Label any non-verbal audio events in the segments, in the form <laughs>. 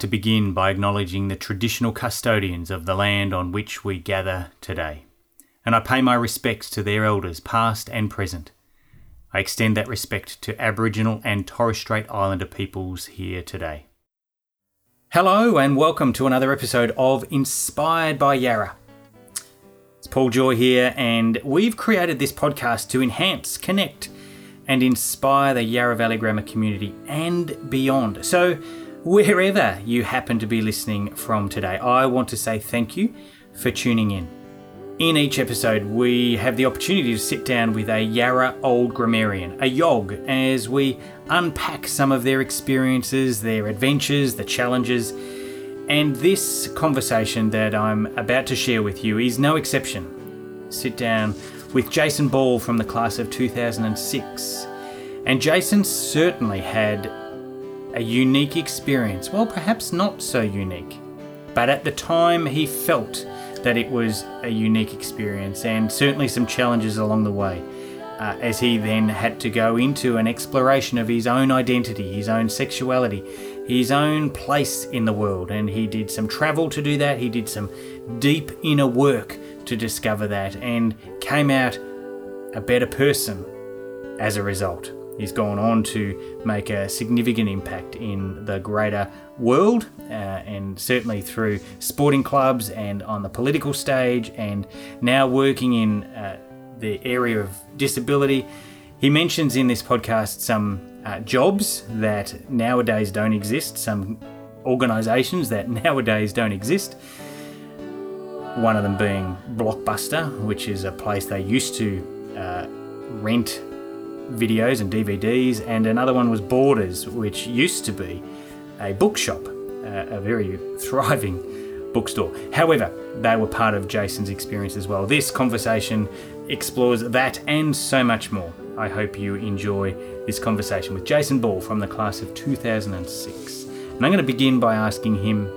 like to begin by acknowledging the traditional custodians of the land on which we gather today, and I pay my respects to their elders, past and present. I extend that respect to Aboriginal and Torres Strait Islander peoples here today. Hello, and welcome to another episode of Inspired by Yarra. It's Paul Joy here, and we've created this podcast to enhance, connect, and inspire the Yarra Valley Grammar community and beyond. So, wherever you happen to be listening from today, I want to say thank you for tuning in. In each episode, we have the opportunity to sit down with a Yarra Old Grammarian, a Yog, as we unpack some of their experiences, their adventures, the challenges. And this conversation that I'm about to share with you is no exception. Sit down with Jason Ball from the class of 2006. And Jason certainly had a unique experience. Well, perhaps not so unique. But at the time, he felt that it was a unique experience and certainly some challenges along the way. Uh, as he then had to go into an exploration of his own identity, his own sexuality, his own place in the world. And he did some travel to do that, he did some deep inner work to discover that, and came out a better person as a result. He's gone on to make a significant impact in the greater world uh, and certainly through sporting clubs and on the political stage, and now working in uh, the area of disability. He mentions in this podcast some uh, jobs that nowadays don't exist, some organisations that <laughs> nowadays don't exist. One of them being Blockbuster, which is a place they used to uh, rent videos and DVDs, and another one was Borders, which used to be a bookshop, uh, a very <laughs> thriving bookstore. However, they were part of Jason's experience as well. This conversation explores that and so much more. I hope you enjoy this conversation with Jason Ball from the class of 2006. And I'm going to begin by asking him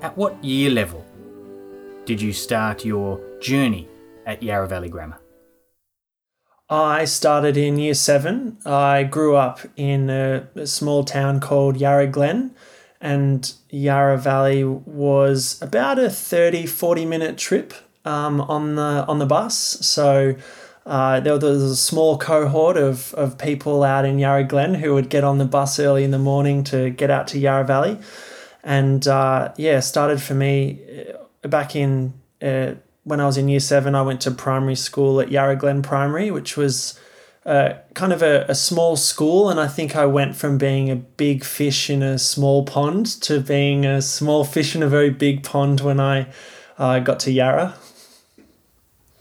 at what year level did you start your journey at Yarra Valley Grammar? I started in year seven. I grew up in a, a, small town called Yarra Glen, and Yarra Valley was about a 30, 40 minute trip um, on the on the bus. So uh, there was a small cohort of, of people out in Yarra Glen who would get on the bus early in the morning to get out to Yarra Valley. And uh, yeah, started for me uh, back in uh, when I was in year seven, I went to primary school at Yarra Glen Primary, which was uh, kind of a, a small school. And I think I went from being a big fish in a small pond to being a small fish in a very big pond when I uh, got to Yarra.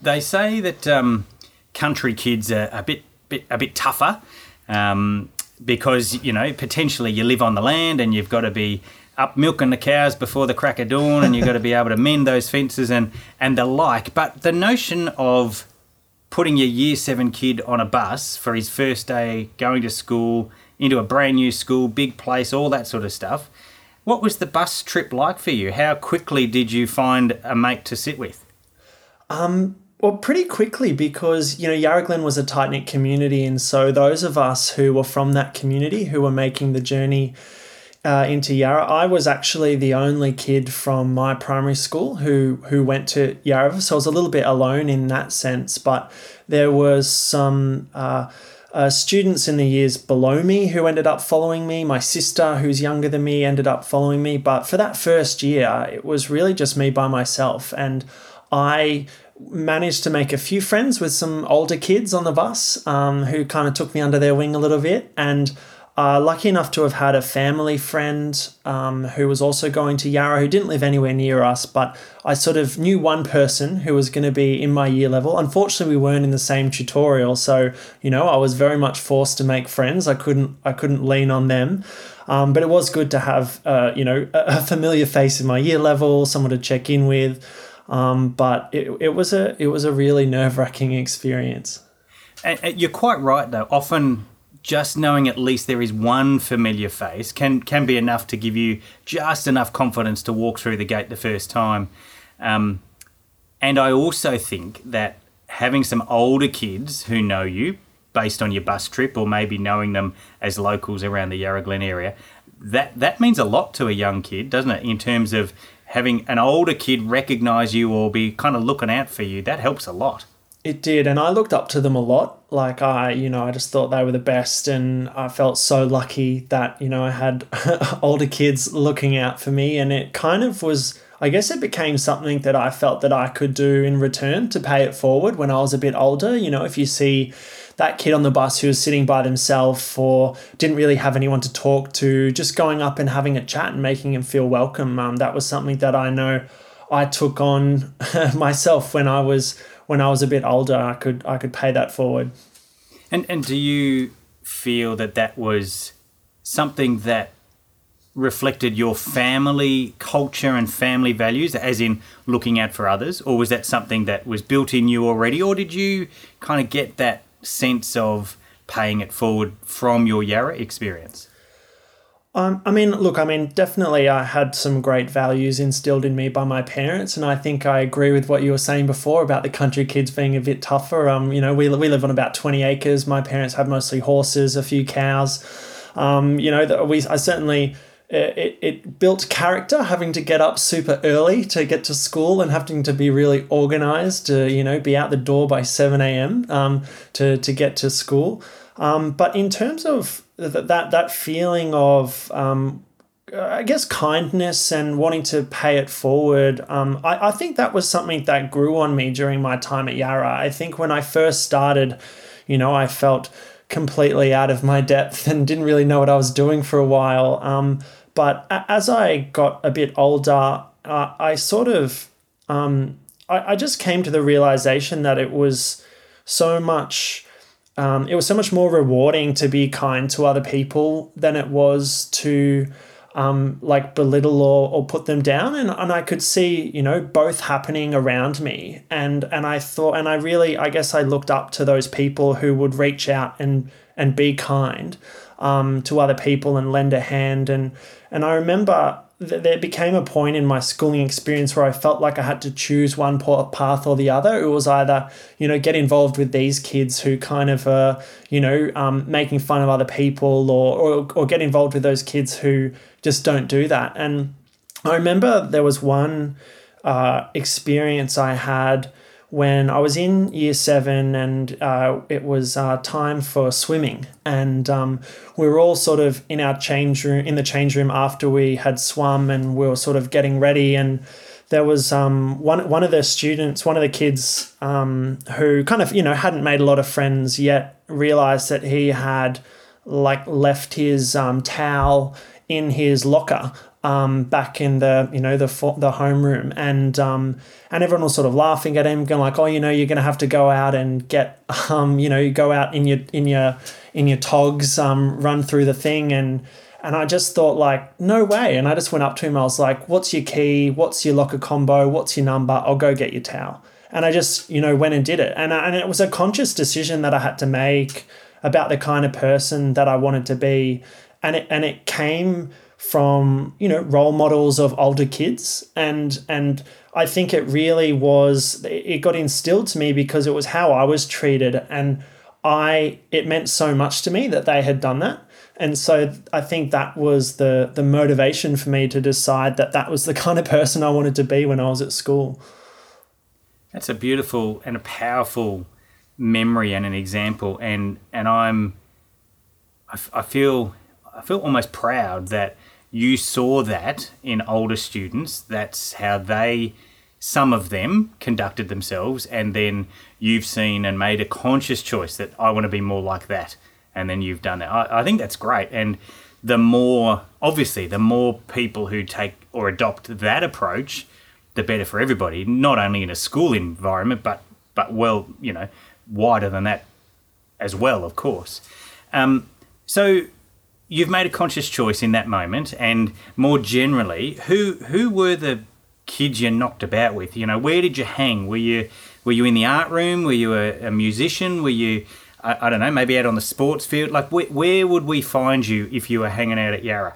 They say that um, country kids are a bit, bit a bit tougher um, because you know potentially you live on the land and you've got to be up milking the cows before the crack of dawn and you've got to be able to mend those fences and, and the like. But the notion of putting your year seven kid on a bus for his first day going to school, into a brand new school, big place, all that sort of stuff. What was the bus trip like for you? How quickly did you find a mate to sit with? Um, well, pretty quickly because, you know, Yarra Glen was a tight knit community. And so those of us who were from that community who were making the journey uh, into Yarra, I was actually the only kid from my primary school who who went to Yarra, so I was a little bit alone in that sense. But there was some uh, uh, students in the years below me who ended up following me. My sister, who's younger than me, ended up following me. But for that first year, it was really just me by myself, and I managed to make a few friends with some older kids on the bus um, who kind of took me under their wing a little bit and uh, lucky enough to have had a family friend um, who was also going to Yarra who didn't live anywhere near us, but I sort of knew one person who was going to be in my year level. Unfortunately, we weren't in the same tutorial, so you know I was very much forced to make friends. I couldn't I couldn't lean on them, um, but it was good to have uh, you know a, a, familiar face in my year level, someone to check in with. Um, but it, it was a it was a really nerve wracking experience. And you're quite right, though. Often just knowing at least there is one familiar face can can be enough to give you just enough confidence to walk through the gate the first time. Um, and I also think that having some older kids who know you based on your bus trip or maybe knowing them as locals around the Yarra Glen area, that that means a lot to a young kid, doesn't it? In terms of having an older kid recognize you or be kind of looking out for you, that helps a lot. It did, and I looked up to them a lot. Like I, you know, I just thought they were the best, and I felt so lucky that you know I had <laughs> older kids looking out for me, and it kind of was. I guess it became something that I felt that I could do in return to pay it forward when I was a bit older. You know, if you see that kid on the bus who was sitting by themselves or didn't really have anyone to talk to, just going up and having a chat and making him feel welcome. Um, that was something that I know I took on <laughs> myself when I was when I was a bit older. I could I could pay that forward. And and do you feel that that was something that reflected your family culture and family values, as in looking out for others, or was that something that was built in you already, or did you kind of get that sense of paying it forward from your Yarra experience? Um, I mean, look, I mean, definitely I had some great values instilled in me by my parents, and I think I agree with what you were saying before about the country kids being a bit tougher. Um, you know, we, we live on about 20 acres. My parents have mostly horses, a few cows. Um, you know, we I certainly it, it built character having to get up super early to get to school and having to be really organized to you know be out the door by 7 a.m um, to, to get to school um, but in terms of that that, that feeling of um, I guess kindness and wanting to pay it forward. Um, I, I think that was something that grew on me during my time at Yarra. I think when I first started, you know, I felt completely out of my <laughs> depth and didn't really know what I was doing for a while. Um, but as I got a bit older, uh, I sort of, um, I, I just came to the realization that it was so much um, it was so much more rewarding to be kind to other people than it was to um, like belittle or, or put them down. And, and I could see you know both happening around me. And and I thought and I really I guess I looked up to those people who would reach out and and be kind um, to other people and lend a hand. And and I remember there became a point in my schooling experience where I felt like I had to choose one path or the other. It was either, you know, get involved with these kids who kind of are, you know, um, making fun of other people or, or, or get involved with those kids who just don't do that. And I remember there was one uh, experience I had when I was in year seven and uh, it was uh, time for swimming. And um, we were all sort of in our change room, in the change room after we had swum and we were sort of getting ready. And there was um, one, one of the students, one of the kids um, who kind of, you know, hadn't made a lot of friends yet, realized that he had like left his um, towel in his locker um, back in the you know the the homeroom, and um, and everyone was sort of laughing at him, going like, oh, you know, you're going to have to go out and get <laughs> um, you know, you go out in your in your in your togs, um, run through the thing, and and I just thought like, no way, and I just went up to him, I was like, what's your key? What's your locker combo? What's your number? I'll go get your towel, and I just you know went and did it, and and it was a conscious decision that I had to make about the kind of person that I wanted to be, and it and it came from you know role models of older kids. And and I think it really was it got instilled to me because it was how I was treated. And I it meant so much to me that they had done that. And so I think that was the the motivation for me to decide that that was the <laughs> kind of person I wanted to be when I was at school. That's a beautiful and a powerful memory and an example. And and I'm I, I feel I feel almost proud that you saw that in older students. That's how they, some of them, conducted themselves, and then you've seen and made a conscious choice that I want to be more like that, and then you've done it. I, I think that's great. And the more, obviously, the more people who take or adopt that approach, the better for everybody. Not only in a school environment, but but well, you know, wider than that as well, of course. Um, so you've made a conscious choice in that moment, and more generally, who who were the kids you knocked about with? You know, where did you hang? Were you were you in the art room? Were you a, a musician? Were you I, I, don't know, maybe out on the sports field? Like, where, where would we find you if you were hanging out at Yarra?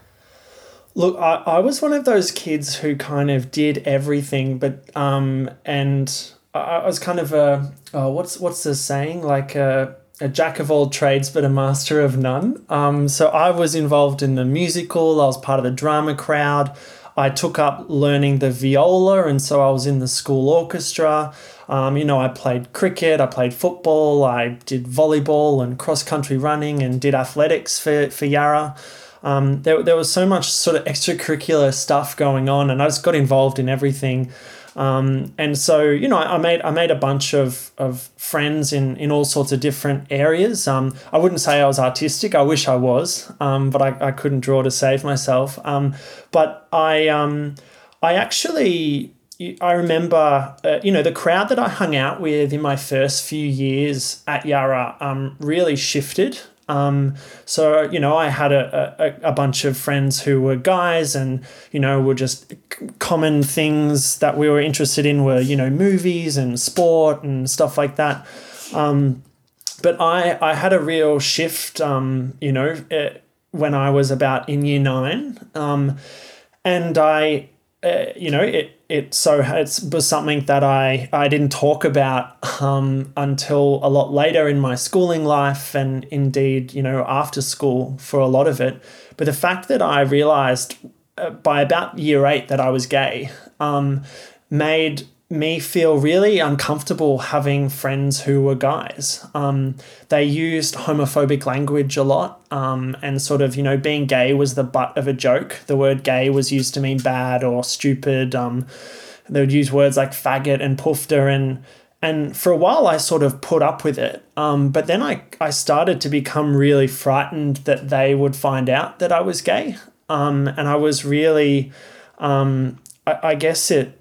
Look, I, I was one of those kids who kind of did everything, but um, and I, I was kind of a oh, what's what's the saying like a a jack of all trades but a master of none. Um, so I was involved in the musical. I was part of the drama crowd. I took up learning the viola, and so I was in the school orchestra. Um, you know, I played cricket, I played football, I did volleyball and cross country running, and did athletics for for Yarra. Um, there, there was so much sort of extracurricular stuff going on, and I just got involved in everything. Um, and so, you know, I made I made a bunch of, of friends in, in all sorts of different areas. Um, I wouldn't say I was artistic. I wish I was, um, but I, I couldn't draw to save myself. Um, but I um, I actually I remember, uh, you know, the crowd that I hung out with in my first few years at Yarra um, really shifted. Um, so you know, I had a, a, a bunch of friends who were guys, and you know, were just common things that we were interested in were you know movies and sport and stuff like that. Um, but I I had a real shift, um, you know, uh, when I was about in year nine, um, and I, uh, you know, it it so it was something that I, I didn't talk about um, until a lot later in my schooling life and indeed you know after school for a lot of it. But the fact that I realized uh, by about year eight that I was gay um, made me feel really uncomfortable having friends who were guys. Um, they used homophobic language a lot, um, and sort of, you know, being gay was the butt of a joke. The word gay was used to mean bad or stupid. Um, they would use words like faggot and poofter and and for a while I sort of put up with it. Um, but then I, I started to become really frightened that they would find out that I was gay. Um, and I was really, um, I, I guess it,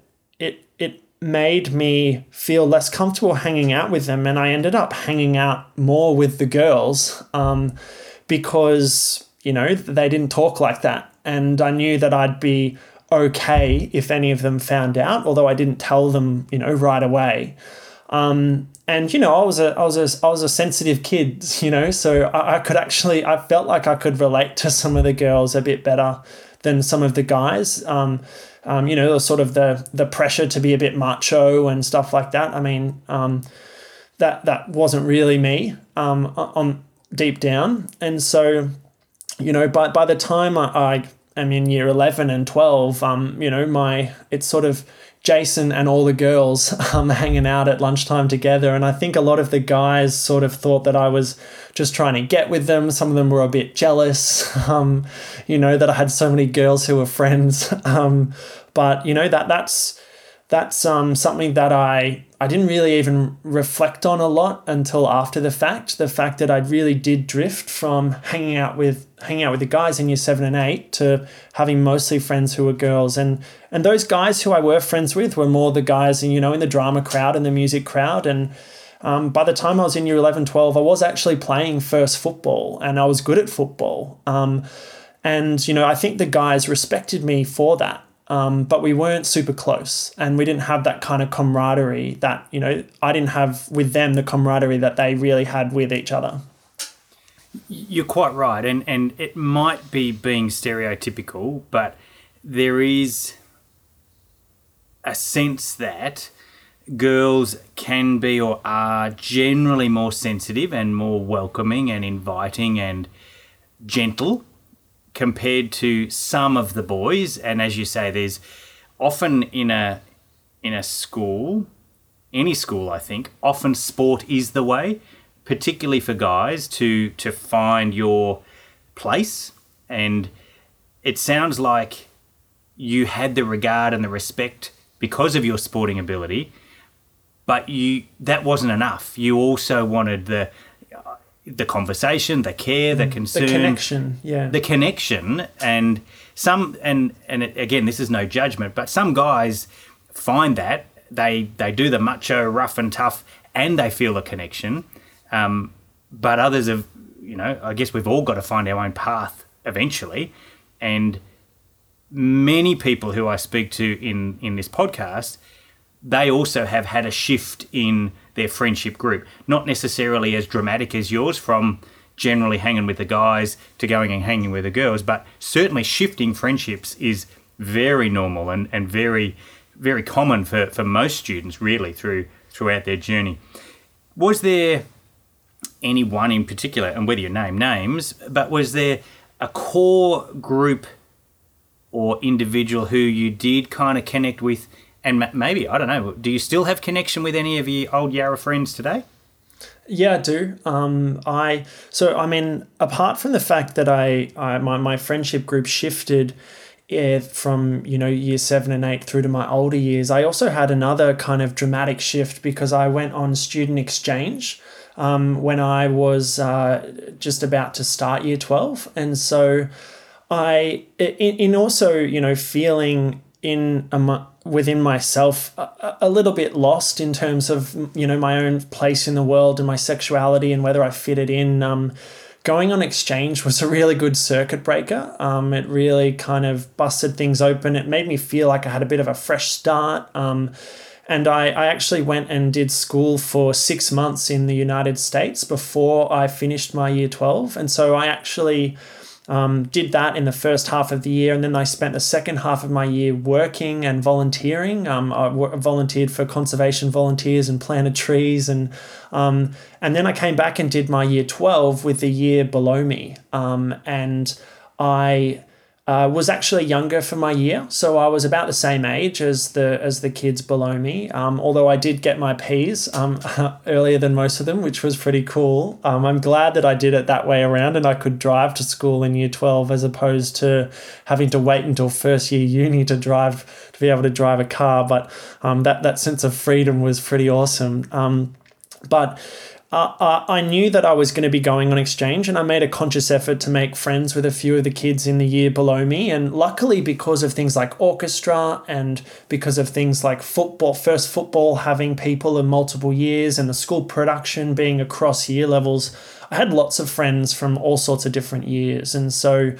made me feel less comfortable hanging out with them. And I ended up hanging out more with the girls um, because, you know, they didn't talk like that. And I knew that I'd be okay if any of them found out, although I didn't tell them, you know, right away. Um, and you know, I was a I was a I was a sensitive kid, <laughs> you know, so I, I could actually I felt like I could relate to some of the girls a bit better than some of the guys. Um, um, you know, sort of the the pressure to be a bit macho and stuff like that. I mean, um, that that wasn't really me um, on deep down, and so you know, by by the time I, I am in year eleven and twelve, um, you know, my it's sort of Jason and all the girls <laughs> um, hanging out at lunchtime together. And I think a lot of the guys sort of thought that I was just trying to get with them. Some of them were a bit jealous, <laughs> um, you know, that I had so many girls who were friends. <laughs> Um, but you know that that's that's um, something that I I didn't really even reflect on a lot until after the fact. The fact that I really did drift from hanging out with hanging out with the guys in year seven and eight to having mostly friends who were girls, and and those guys who I were friends with were more the guys in you know in the drama crowd and the music crowd and. Um, by the time I was in year 11, 12, I was actually playing first football and I was good at football. Um, and, you know, I think the guys respected me for that. Um, but we weren't super close and we didn't have that kind of camaraderie that you know i didn't have with them the camaraderie that they really had with each other. You're quite right. And and it might be being stereotypical but there is a sense that girls can be or are generally more sensitive and more welcoming and inviting and gentle compared to some of the boys. And as you say, there's often in a in a school, any school, I think, often sport is the way, particularly for guys to to find your place. And it sounds like you had the regard and the respect because of your sporting ability, but you that wasn't enough. You also wanted the the conversation, the care, the concern, the connection, yeah, the connection, and some and and again, this is no judgment, but some guys find that they they do the macho, rough and tough, and they feel a connection, um, but others have, you know, I guess we've all got to find our own path eventually, and many people who I speak to in in this podcast, they also have had a shift in their friendship group. Not necessarily as dramatic as yours from generally hanging with the guys to going and hanging with the girls, but certainly shifting friendships is very normal and, and very very common for, for most students really through throughout their journey. Was there anyone in particular, and whether you name names, but was there a core group or individual who you did kind of connect with? And maybe, I don't know, do you still have connection with any of your old Yarra friends today? Yeah, I do. Um, I so I mean, apart from the fact that I, I my my friendship group shifted yeah, from you know year seven and eight through to my older years, I also had another kind of dramatic shift because I went on student exchange um, when I was uh, just about to start year twelve, and so I in, in also you know feeling in a within myself a, a, little bit lost in terms of you know my own place in the world and my sexuality and whether I fitted in. Um, going on exchange was a really good circuit breaker. Um, it really kind of busted things open. It made me feel like I had a bit of a fresh start. Um, and I, I actually went and did school for six months in the United States before I finished my year 12. And so I actually um, did that in the first half of the year, and then I spent the second half of my year working and volunteering. Um, I volunteered for conservation volunteers and planted trees, and um, and then I came back and did my year twelve with the year below me, um, and I uh, was actually younger for my year, so I was about the same age as the as the kids below me. Um, although I did get my P's um, <laughs> earlier than most of them, which was pretty cool. Um, I'm glad that I did it that way around, and I could drive to school in year twelve as opposed to having to wait until first year uni to drive to be able to drive a car. But um, that that sense of freedom was pretty awesome. Um, but uh, I knew that I was going to be going on exchange, and I made a conscious effort to make friends with a few of the kids in the year below me. And luckily, because of things like orchestra and because of things like football, first football having people in multiple years, and the school production being across year levels, I had lots of friends from all sorts of different years. And so,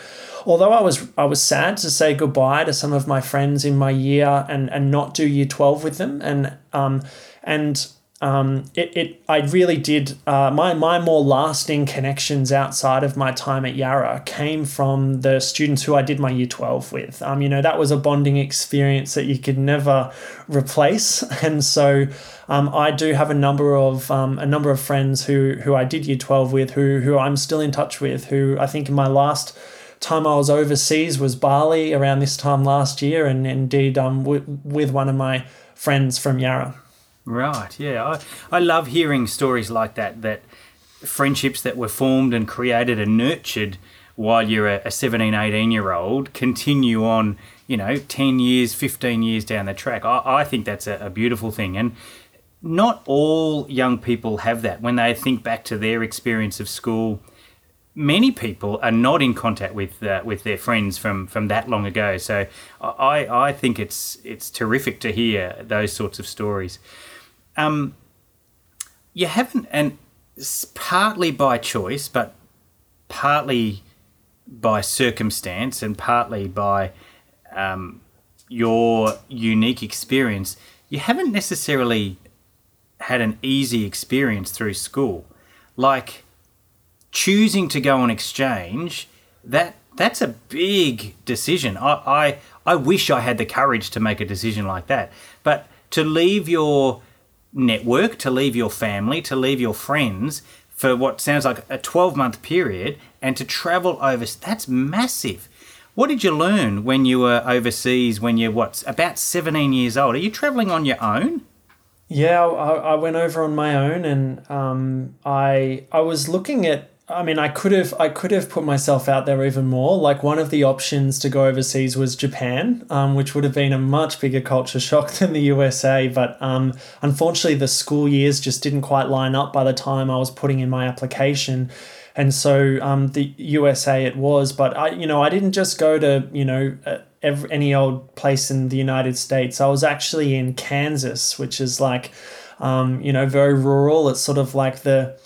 although I was I was sad to say goodbye to some of my friends in my year and and not do year twelve with them, and um and um, it, it I really did uh, my my more lasting connections outside of my time at Yarra came from the students who I did my year 12 with. Um, you know, that was a bonding experience that you could never replace. <laughs> And so um, I do have a number of um, a number of friends who who I did year 12 with who who I'm still in touch with who I think in my last time I was overseas was Bali around this time last year and indeed um, w- with one of my friends from Yarra. Right. Yeah. I, I love hearing stories like that, that friendships that were formed and created and nurtured while you're a, 17, 18 year old continue on, you know, 10 years, 15 years down the track. I, I think that's a, a beautiful thing. And not all young people have that. When they think back to their experience of school, many people are not in contact with uh, with their friends from from that long ago. So I I think it's it's terrific to hear those sorts of stories. Um, you haven't, and partly by choice, but partly by circumstance and partly by um, your unique experience, you haven't necessarily had an easy experience through school. Like choosing to go on exchange, that that's a big decision. I, I I wish I had the courage to make a decision like that. But to leave your network, to leave your family, to leave your friends for what sounds like a 12 month period and to travel over. That's massive. What did you learn when you were overseas when you're what about 17 years old? Are you traveling on your own? Yeah, I, I went over on my own and um, I I was looking at I mean, I could have I could have put myself out there even more. Like one of the options to go overseas was Japan, um, which would have been a much bigger culture shock <laughs> than the USA. But um, unfortunately, the school years just didn't quite line up by the time I was putting in my application, and so um, the USA it was. But I, you know, I didn't just go to you know. Every, any old place in the United States. I was actually in Kansas, which is like, um, you know, very rural. It's sort of like the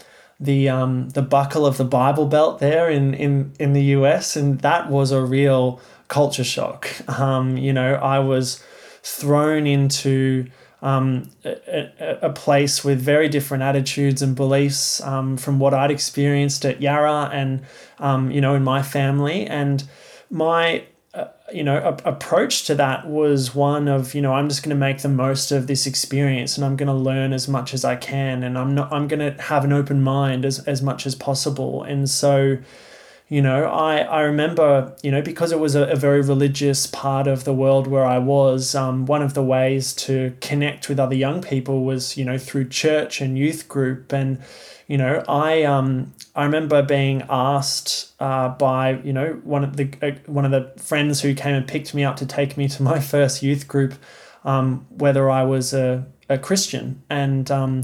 the um, the buckle of the Bible Belt there in, in, in the US, and that was a real culture shock. Um, you know, I was thrown into um, a, a, place with very different attitudes and beliefs um, from what I'd experienced at Yarra and um, you know in my family, and my uh, you know a- approach to that was one of you know I'm just going to make the most of this experience and I'm going to learn as much as I can and I'm not I'm going to have an open mind as as much as possible. And so you know I I remember you know because it was a, a very religious part of the world where I was um, one of the ways to connect with other young people was you know through church and youth group. And you know I um I remember being asked uh, by you know one of the uh, one of the friends who came and picked me up to take me to my <laughs> first youth group, um, whether I was a, a Christian, and um,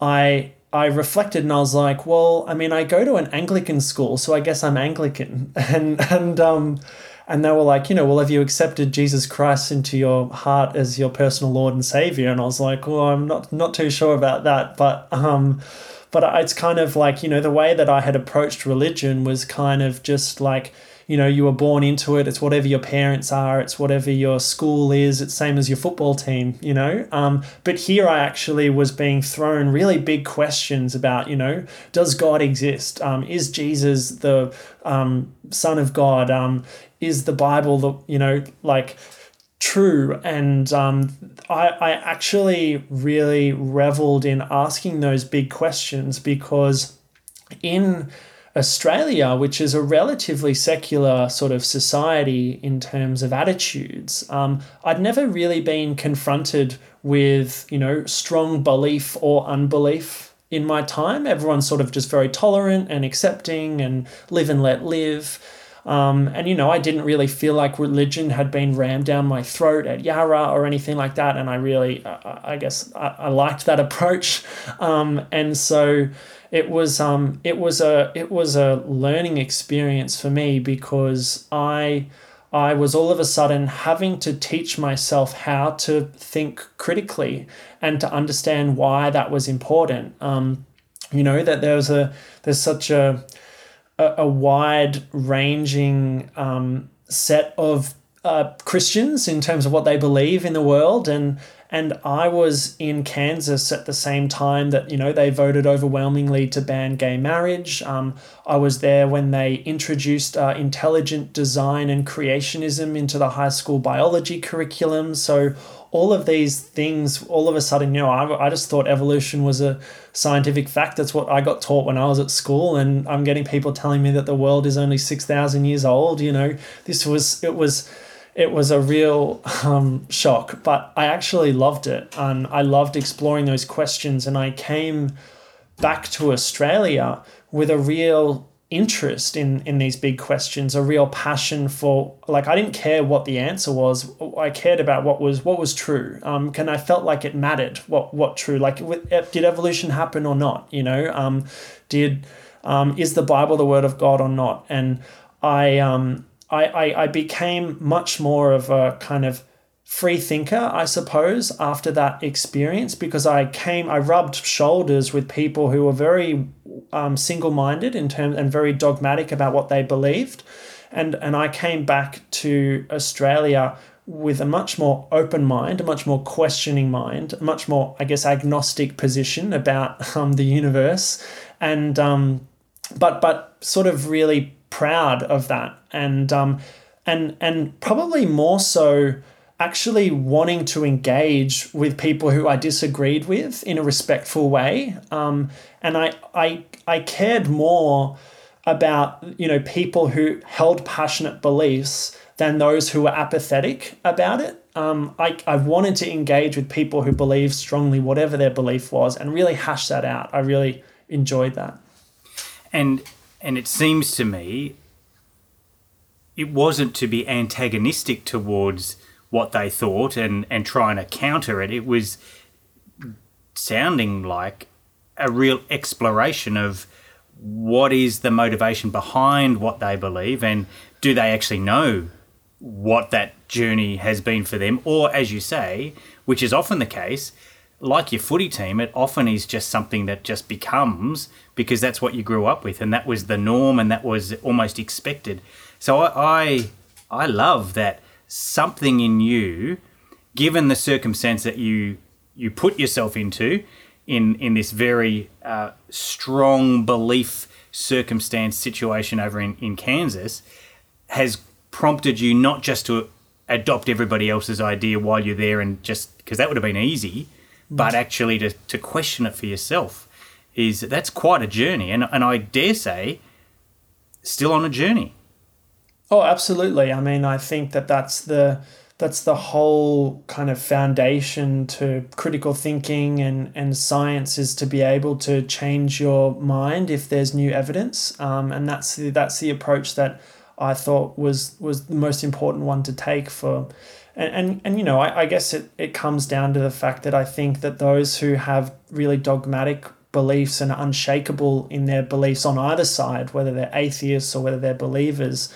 I I reflected and I was like, well, I mean, I go to an Anglican school, so I guess I'm Anglican, <laughs> and and um, and they were like, you know, well, have you accepted Jesus Christ into your heart as your personal Lord and Savior? And I was like, well, I'm not not too sure about that, but um but it's kind of like you know the way that i had approached religion was kind of just like you know you were born into it. It's whatever your parents are. It's whatever your school is. It's same as your football team you know? Um, but here i actually was being thrown really big questions about you know does god exist? Um, is jesus the um, son of god? Um, is the bible the you know like true. And um, I, I actually really reveled in asking those big questions because in Australia, which is a relatively secular sort of society in terms of attitudes, um, I'd never really been confronted with, you know, strong belief or unbelief in my time. Everyone's sort of just very tolerant and accepting and live and let live. Um, and you know, I didn't really feel like religion had been rammed down my throat at Yarra or anything like that. And I really, I, guess, I, I, liked that <laughs> approach. Um, and so it was, um, it was a, it was a learning experience for me because I, I was all of a sudden having to teach myself how to think critically and to understand why that was important. Um, you know that there was a there's such a a, a wide ranging um, set of uh, Christians in terms of what they believe in the world and and I was in Kansas at the same time that you know they voted overwhelmingly to ban gay marriage. Um, I was there when they introduced uh, intelligent design and creationism into the high school biology curriculum. So all of these things, all of a sudden, you know, I, I just thought evolution was a scientific fact. That's what I got taught when I was at school, and I'm getting people telling me that the world is only six thousand years old. You know, this was it was it was a real um, shock, but I actually loved it, and I loved exploring those questions. And I came back to Australia with a real interest in in these big questions a real passion for like i didn't care what the answer was i cared about what was what was true um and i felt like it mattered what what true like did evolution happen or not you know um did um is the bible the word of god or not and i um i i, I became much more of a kind of free thinker, I suppose, after that experience because I came, I rubbed shoulders with people who were very um, single minded in terms and very dogmatic about what they believed. And, and I came back to Australia with a much more open mind, a much more questioning mind, a much more, I guess, agnostic position about um, the universe, and um, but but sort of really proud of that, and um, and and probably more so actually wanting to engage with people who I disagreed with in a respectful way. Um, and I, I, I cared more about you know people who held passionate beliefs than those who were apathetic about it. Um, I, I wanted to engage with people who believed strongly, whatever their belief was, and really hash that out. I really enjoyed that. And and it seems to me it wasn't to be antagonistic towards what they thought and, and trying to counter it. It was sounding like a real exploration of what is the motivation behind what they believe and do they actually know what that journey has been for them or as you say which is often the case like your footy team it often is just something that just becomes because that's what you grew up with and that was the norm and that was almost expected. So i i, I love that something in you, given the circumstance that you you put yourself into, in in this very uh, strong belief circumstance situation over in, in Kansas, has prompted you not just to adopt everybody else's idea while you're there and just because that would have been easy, but actually to, to question it for yourself is that's quite a journey. And, and I dare say, still on a journey. Oh, absolutely. I mean, I think that that's the that's the whole kind of foundation to critical thinking and, and science is to be able to change your mind if there's new evidence. Um, and that's the, that's the approach that I thought was was the most important one to take for and and, and you know, I, I guess it, it comes down to the fact that I think that those who have really dogmatic beliefs and are unshakable in their beliefs on either side, whether they're atheists or whether they're believers,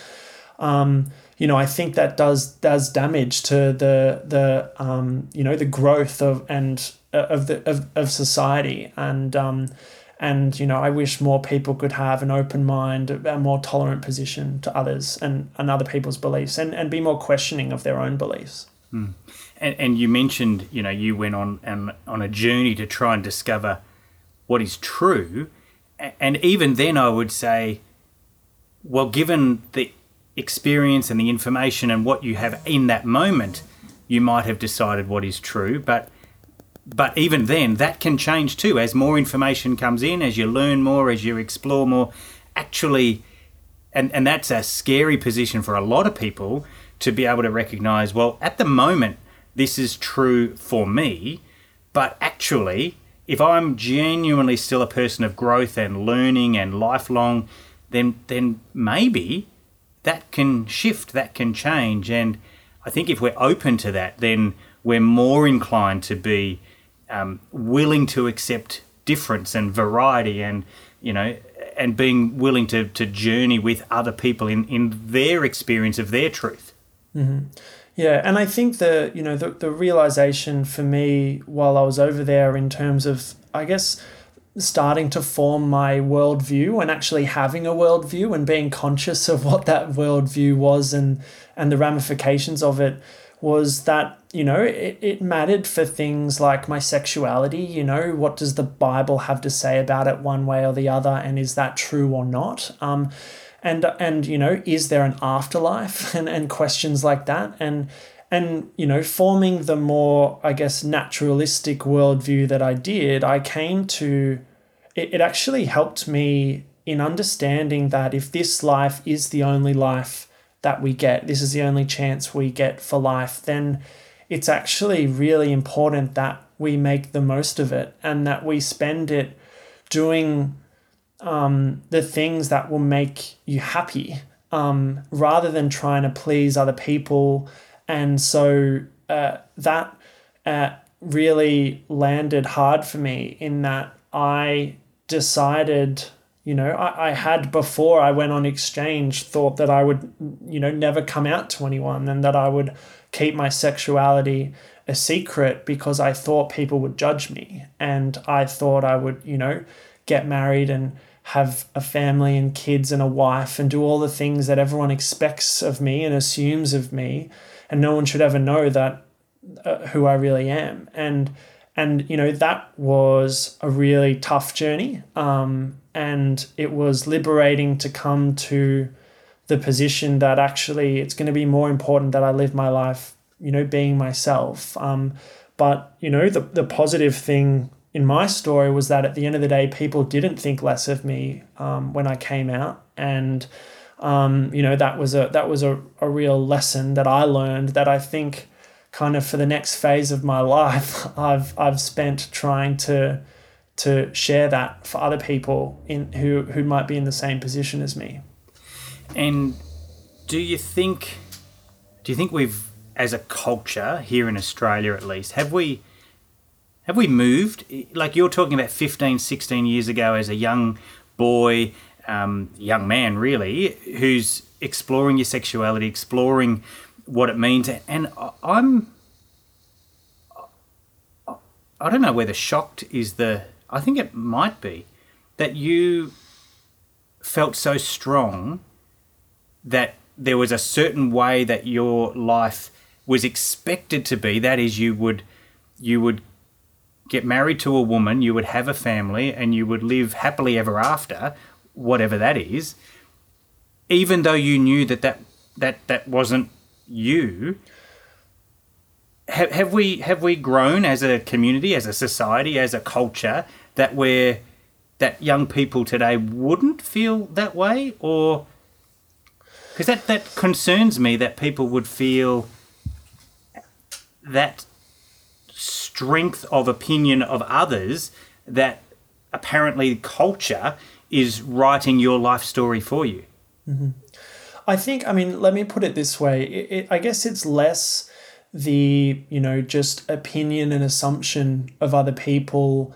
um, you know, I think that does does damage to the the um, you know the growth of and uh, of the of, of society. And um, and you know I wish more people could have an open mind, a more tolerant position to others and, and other people's beliefs, and, and be more questioning of their own beliefs. Mm. And, and you mentioned you know you went on and on a journey to try and discover what is true, and even then I would say, well, given the experience and the information and what you have in that moment, you might have decided what is true. But but even then, that can change too. As more information comes in, as you learn more, as you explore more, actually, and and that's a scary position for a lot of people to be able to recognize. Well, at the moment, this is true for me, but actually. If I'm genuinely still a person of growth and learning and lifelong, then then maybe that can shift, that can change. And I think if we're open to that, then we're more inclined to be um, willing to accept difference and variety and, you know, and being willing to, to journey with other people in, in their experience of their truth. Mm-hmm. Yeah, and I think the you know the, the realization for me while I was over there in terms of I guess starting to form my worldview and actually having a worldview and being conscious of what that worldview was and and the ramifications of it was that you know it, it mattered for things like my sexuality you know what does the bible have to say about it one way or the other and is that true or not? Um, and and you know is there an afterlife? <laughs> And, and questions like that. And and you know forming the more i guess naturalistic worldview that i did i came to it, it actually helped me in understanding that if this life is the only life that we get. This is the only chance we get for life. Then it's actually really important that we make the most of it and that we spend it doing um, the things that will make you happy um, rather than trying to please other people. And so uh, that uh, really landed hard for me in that I decided, you know, I, I had before I went on exchange thought that I would, you know, never come out to anyone and that I would keep my sexuality a secret because I thought people would judge me. And I thought I would, you know, get married and have a family and kids and a wife and do all the things that everyone expects of me and assumes of me and no one should ever know that uh, who I really am. And and you know that was a really tough journey, um, and it was liberating to come to the position that actually it's going to be more important that I live my life, you know, being myself. Um, but you know the the positive thing in my story was that at the end of the day, people didn't think less of me um, when I came out, and um, you know that was a that was a, a real lesson that I learned that I think kind of for the next phase of my <laughs> life I've I've spent trying to to share that for other people in who who might be in the same position as me. And do you think do you think we've as a culture here in Australia at least have we have we moved like you're talking about 15 16 years ago as a young boy um, young man, really, who's exploring your sexuality, exploring what it means. And I'm, I don't know whether shocked is the, I think it might be that you felt so strong that there was a certain way that your life was expected to be. That is, you would, you would get married to a woman, you would have a family, and you would live happily ever after whatever that is, even though you knew that that that that wasn't you. Have, have we have we grown as a community, as a society, as a culture that we're that young people today wouldn't feel that way, or because that that concerns me that people would feel that strength of opinion of others that apparently culture is writing your life story for you. Mm-hmm. I think, I mean, let me put it this way. It, it, I guess it's less the, you know, just opinion and assumption of other people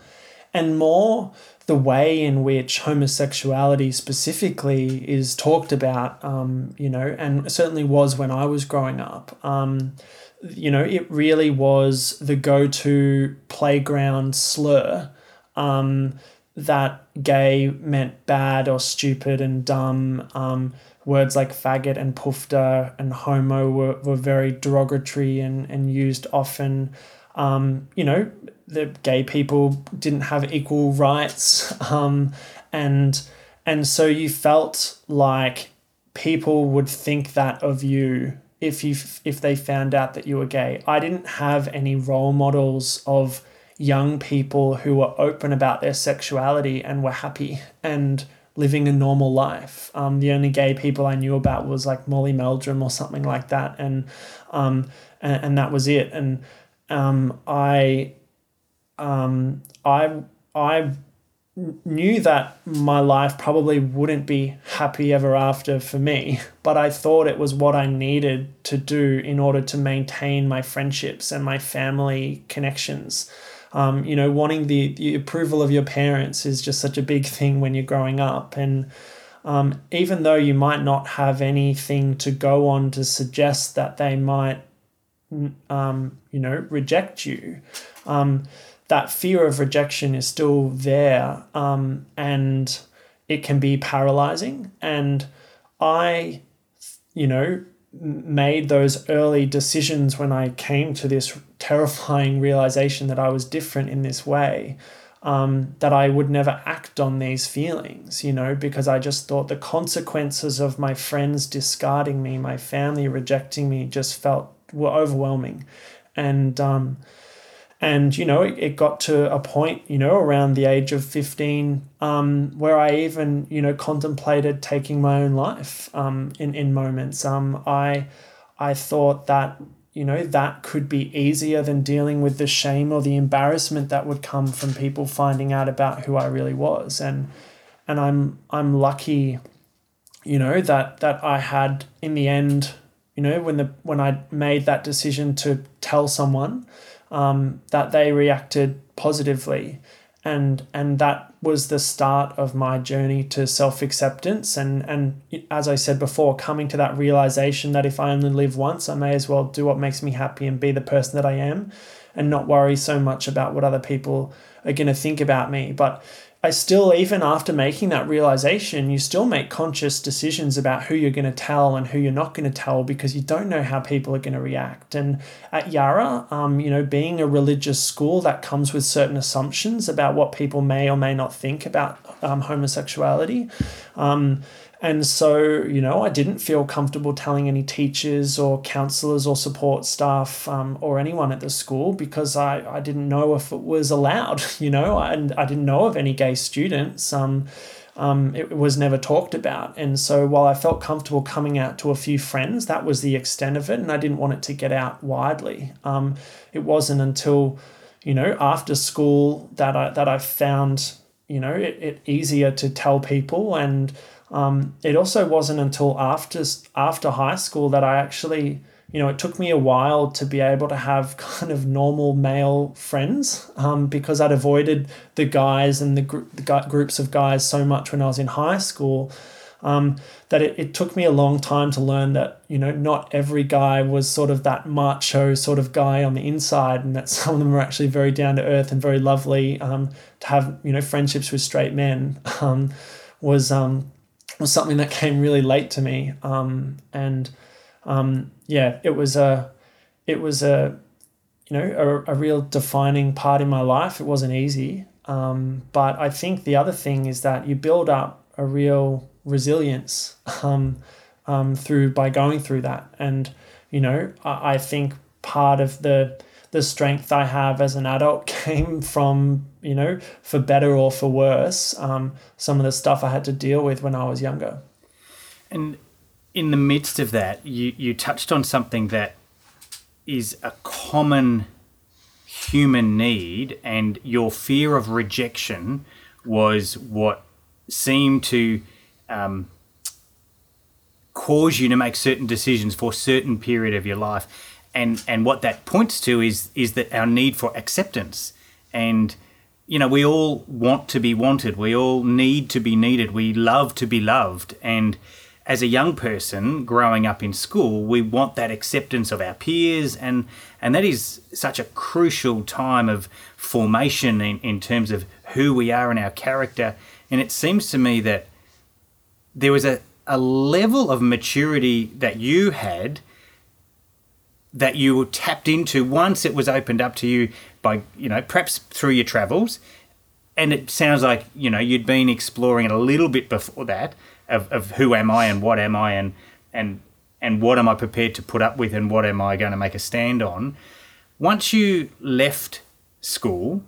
and more the way in which homosexuality specifically is talked about, um, you know, and certainly was when I was growing up. Um, you know, it really was the go to playground slur um, that gay meant bad or stupid and dumb. Um, words like faggot and poofter and homo were, were very derogatory and, and used often. Um, you know, the gay people didn't have equal rights. Um, and and so you felt like people would think that of you if you if they found out that you were gay. I didn't have any role models of young people who were open about their sexuality and were happy and living a normal life. Um, the only gay people I knew about was like Molly Meldrum or something like that, and um, and, and that was it. And um, I um, I I knew that my life probably wouldn't be happy ever after for me, but I thought it was what I needed to do in order to maintain my friendships and my family connections. Um, you know, wanting the, the approval of your parents is just such a big thing when you're growing up. And um, even though you might not have anything to go on to suggest that they might, um, you know, reject you, um, that fear of rejection is still there um, and it can be paralyzing. And I, you know, made those early decisions when I came to this terrifying <laughs> realization that I was different in this way. Um, that I would never act on these feelings, you know, because I just thought the consequences of my friends discarding me, my family rejecting me, just felt were overwhelming, and um, and you know it, it got to a point you know around the age of 15 um, where i even you know contemplated taking my own life um, in, in moments. Um, i i thought that you know that could be easier than dealing with the shame or the embarrassment that would come from people finding out about who i really was. And and i'm i'm lucky you know that that i had in the end you know when the when i made that decision to tell someone um, that they reacted positively. And, and that was the start of my journey to self acceptance. And, and as I said before, coming to that realization that if I only live once, I may as well do what makes me happy and be the person that I am and not worry so much about what other people are going to think about me. But I still, even after making that realization, you still make conscious decisions about who you're going to tell and who you're not going to tell because you don't know how people are going to react. And at Yarra, um, you know, being a religious school, that comes with certain assumptions about what people may or may not think about um, homosexuality. Um, and so, you know, I didn't feel comfortable telling any teachers or counselors or support staff um, or anyone at the school because I, I didn't know if it was allowed, <laughs> you know, and I, didn't know of any gay students. Um, um, it was never talked about. And so while I felt comfortable coming out to a few friends, that was the extent of it. And I didn't want it to get out widely. Um, it wasn't until, you know, after school that I, that I found, you know, it, it easier to tell people and, um, it also wasn't until after after high school that I actually, you know, it took me a while to be able to have <laughs> kind of normal male friends um, because I'd avoided the guys and the, gr- the groups of guys so much when I was in high school. Um, that it, it took me a long time to learn that you know not every guy was sort of that macho sort of guy on the inside and that <laughs> some of them were actually very down to earth and very lovely um, to have you know friendships with straight men <laughs> um, was um, was something that came really late to me. Um, and um, yeah, it was a, it was a, you know, a, a real defining part in my life. It wasn't easy. Um, but I think the other thing is that you build up a real resilience um, um, through by going through that. And you know, I, I think part of the the strength I have as an adult <laughs> came from, you know, for better or for worse, um, some of the stuff I had to deal with when I was younger. And in the midst of that, you, you touched on something that is a common human need, and your fear of rejection was what seemed to um, cause you to make certain decisions for a certain period of your life and and what that points to is is that our need for acceptance. And you know we all want to be wanted. We all need to be needed. We love to be loved. And as a young person growing up in school we want that acceptance of our peers. And and that is such a crucial time of formation in, in terms of who we are and our character. And it seems to me that there was a, a level of maturity that you had that you tapped into once it was opened up to you by you know perhaps through your travels. And it sounds like you know you'd been exploring it a little bit before that of, of who am i and what am i and and and what am i prepared to put up with and what am i going to make a stand on. Once you left school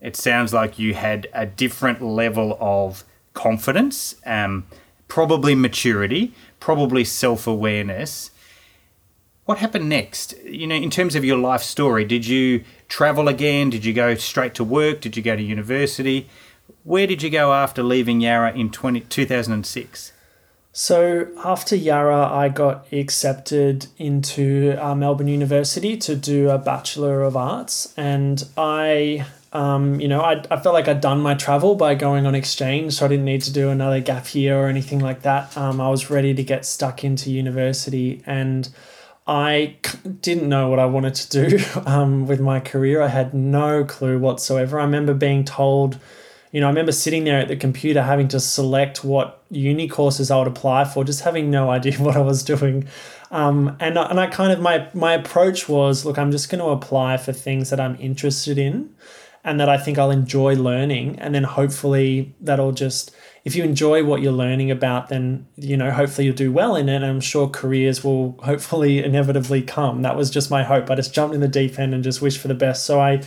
it sounds like you had a different level of confidence um, probably maturity probably self-awareness what happened next? You know, in terms of your life story, did you travel again? Did you go straight to work? Did you go to university? Where did you go after leaving Yarra in 20, 2006? So after Yarra, I got accepted into uh, Melbourne University to do a Bachelor of Arts, and I, um, you know, I, I felt like I'd done my travel by going on exchange, so I didn't need to do another gap year or anything like that. Um, I was ready to get stuck into university, and I didn't know what I wanted to do <laughs> um, with my career. I had no clue whatsoever. I remember being told, you know, I remember sitting there at the computer having to select what uni courses I would apply for, just having no <laughs> idea what I was doing. Um, and, and I kind of, my, my approach was look, I'm just going to apply for things that I'm interested in and that I think I'll enjoy learning. And then hopefully that'll just, if you enjoy what you're learning about, then you know hopefully you'll do well in it. And I'm sure careers will hopefully inevitably come. That was just my hope. I just jumped in the deep end and just wished for the best. So I,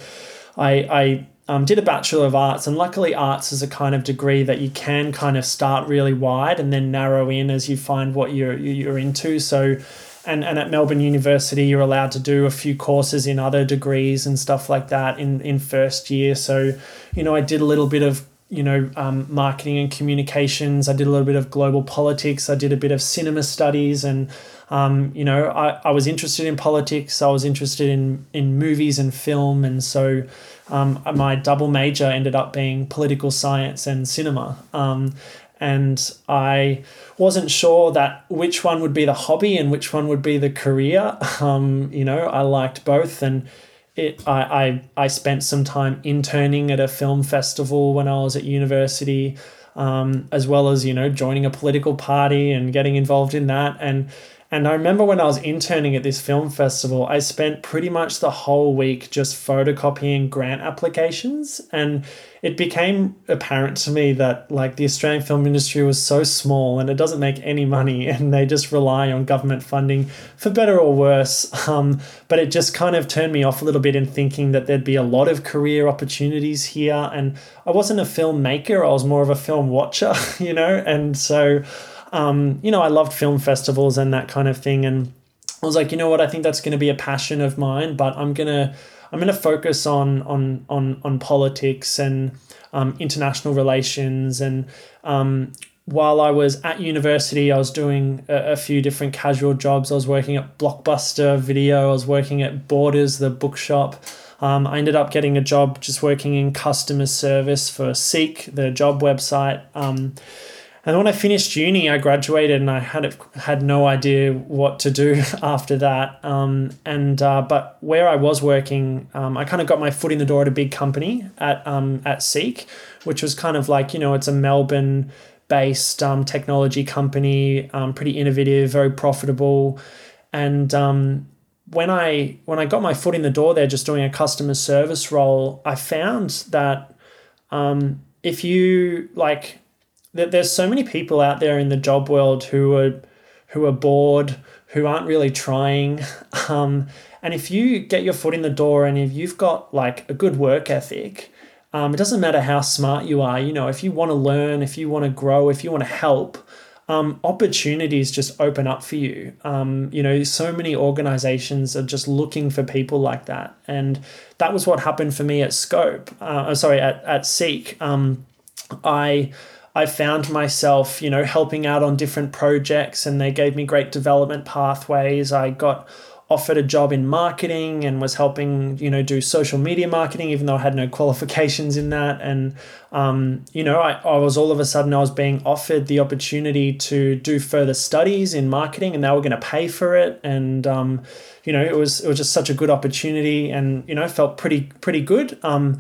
I, I um, did a bachelor of arts, and luckily arts is a kind of degree that you can kind of start really wide and then narrow in as you find what you're you're into. So. And, and at Melbourne University, you're allowed to do a few courses in other degrees and stuff like that in, in first year. So, you know, I did a little bit of you know, um, marketing and communications. I did a little bit of global politics. I did a bit of cinema studies, and um, you know, I, I was interested in politics. I was interested in in movies and film, and so um, my double major ended up being political science and cinema. Um, and I wasn't sure that which one would be the hobby and which one would be the career. <laughs> Um, you know, I liked both, and it I, I I spent some time interning at a film festival when I was at university, um, as well as you know joining a political party and getting involved in that. And and I remember when I was interning at this film festival, I spent pretty much the whole week just photocopying grant applications. And it became apparent to me that like the Australian film industry was so small and it doesn't make any money <laughs> and they just rely on government funding for better or worse. Um, but it just kind of turned me off a little bit in thinking that there'd be a lot of career opportunities here. And I wasn't a filmmaker, I was more of a film watcher, <laughs> you know? And so um, you know, I loved film festivals and that kind of thing. And I was like, you know what, I think that's going to be a passion of mine, but I'm going to, I'm going to focus on, on, on, on politics and um, international relations. And um, while I was at university, I was doing a, a, few different casual jobs. I was working at Blockbuster Video, I was working at Borders, the bookshop. Um, I ended up getting a job just working in customer service for Seek, the job website. And when I finished uni, I graduated and I had had no idea what to do <laughs> after that. Um, and uh, but where I was working, um, I kind of got my foot in the door at a big company at um, at Seek, which was kind of like you know it's a Melbourne based um, technology company, um, pretty innovative, very profitable, and um, when I when I got my foot in the door there, just doing a customer service role, I found that um, if you like there's so many people out there in the job world who are who are bored, who aren't really trying. <laughs> Um, and if you get your foot in the door and if you've got like a good work ethic, um, it doesn't matter how smart you are. You know, if you want to learn, if you want to grow, if you want to help, um, opportunities just open up for you. Um, you know, so many organizations are just looking for people like that. And that was what happened for me at Scope, uh, sorry, at, at Seek. Um, I, I found myself, you know, helping out on different projects and they gave me great development pathways. I got offered a job in marketing and was helping you know do social media marketing even though I had no <laughs> qualifications in that. And um, you know I, I was all of a sudden I was being offered the opportunity to do further studies in marketing and they were going to pay for it. And um, you know it was it was just such a good opportunity and you know felt pretty pretty good. Um,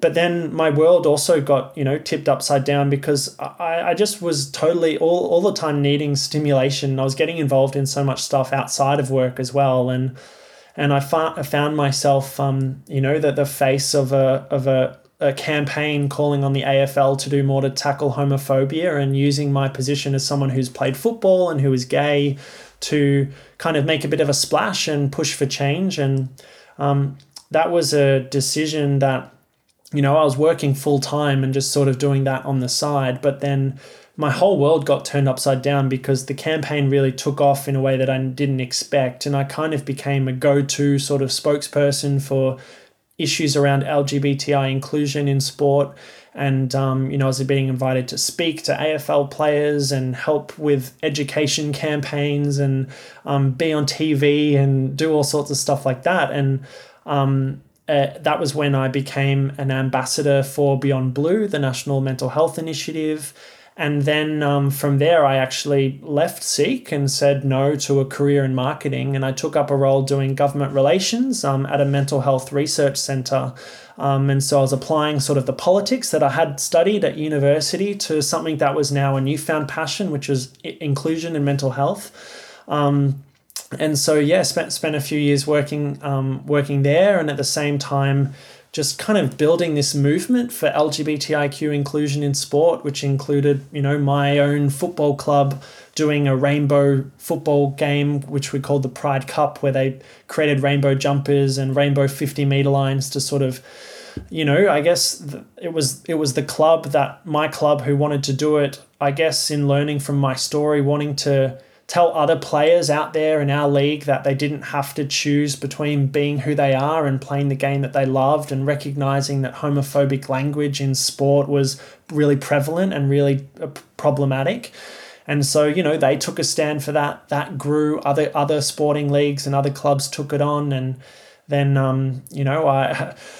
but then my world also got you know tipped upside down because I, I just was totally all, all the time needing stimulation. I was getting involved in so much stuff outside of work as well. And and i, fa- I found myself um, you know that the face of a of a, a campaign calling on the afl to do more to tackle homophobia and using my position as someone who's played football and who is gay to kind of make a bit of a splash and push for change. And um, that was a decision that you know, I was working full time and just sort of doing that on the side. But then my whole world got turned upside down because the campaign really took off in a way that I didn't expect. And I kind of became a go to sort of spokesperson for issues around LGBTI inclusion in sport. And, um, you know, I was being invited to speak to AFL players and help with education campaigns and um, be on TV and do all sorts of stuff like that. And, um, uh, that was when I became an ambassador for Beyond Blue, the National Mental Health Initiative. And then um, from there, I actually left Seek and said no to a career in marketing. And I took up a role doing government relations um, at a mental health research center. Um, and so I was applying sort of the politics that I had studied at university to something that was now a newfound passion, which was inclusion and mental health. Um, and so yeah, spent spent a few years working um, working there, and at the same time, just kind of building this movement for LGBTIQ inclusion in sport, which included you know my own football club doing a rainbow football game, which we called the Pride Cup, where they created rainbow jumpers and rainbow fifty meter lines to sort of you know i guess it was it was the club that my club who wanted to do it i guess in learning from my story wanting to tell other players out there in our league that they didn't have to choose between being who they are and playing the game that they loved and recognizing that homophobic language in sport was really prevalent and really uh, problematic. And so, you know, they took a stand for that. That grew. Other other sporting leagues and other clubs took it on, and then, um, you know, I <laughs>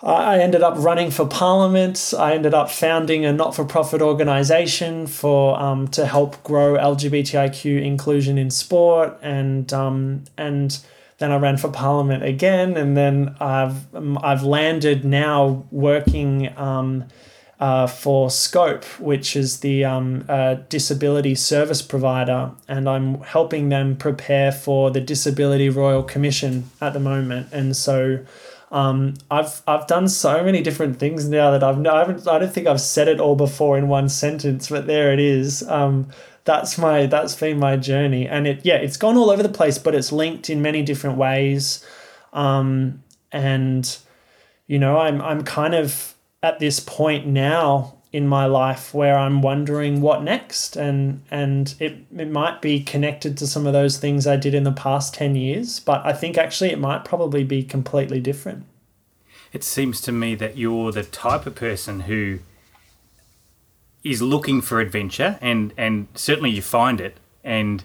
I ended up running for parliament. I ended up founding a not for profit organization for um, to help grow LGBTIQ inclusion in sport, and um, and then I ran for parliament again, and then I've I've landed now working. Um, uh, for Scope, which is the um, uh, disability service provider, and I'm helping them prepare for the Disability Royal Commission at the moment. And so um, I've I've done so many different things now that I've I haven't I don't think I've said it all before in one sentence, but there it is. Um, that's my that's been my journey, and it yeah it's gone all over the place, but it's linked in many different ways, um, and you know I'm I'm kind of at this point now in my life where I'm wondering what next and and it, it might be connected to some of those things I did in the past 10 years but I think actually it might probably be completely different. It seems to me that you're the type of person who is looking for adventure and and certainly you find it and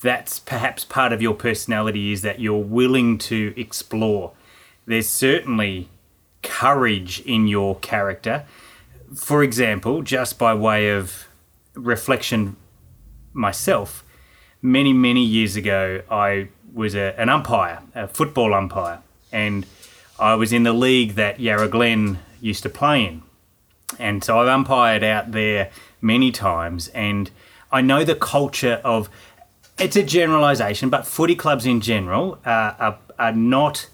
that's perhaps part of your personality is that you're willing to explore. There's certainly courage in your character for example, just by way of reflection myself, many, many years ago, I was a, an umpire, a football umpire, and I was in the league that Yarra Glen used to play in. And so I've umpired out there many times, and I know the culture of it's a generalization, but footy clubs in general are, are not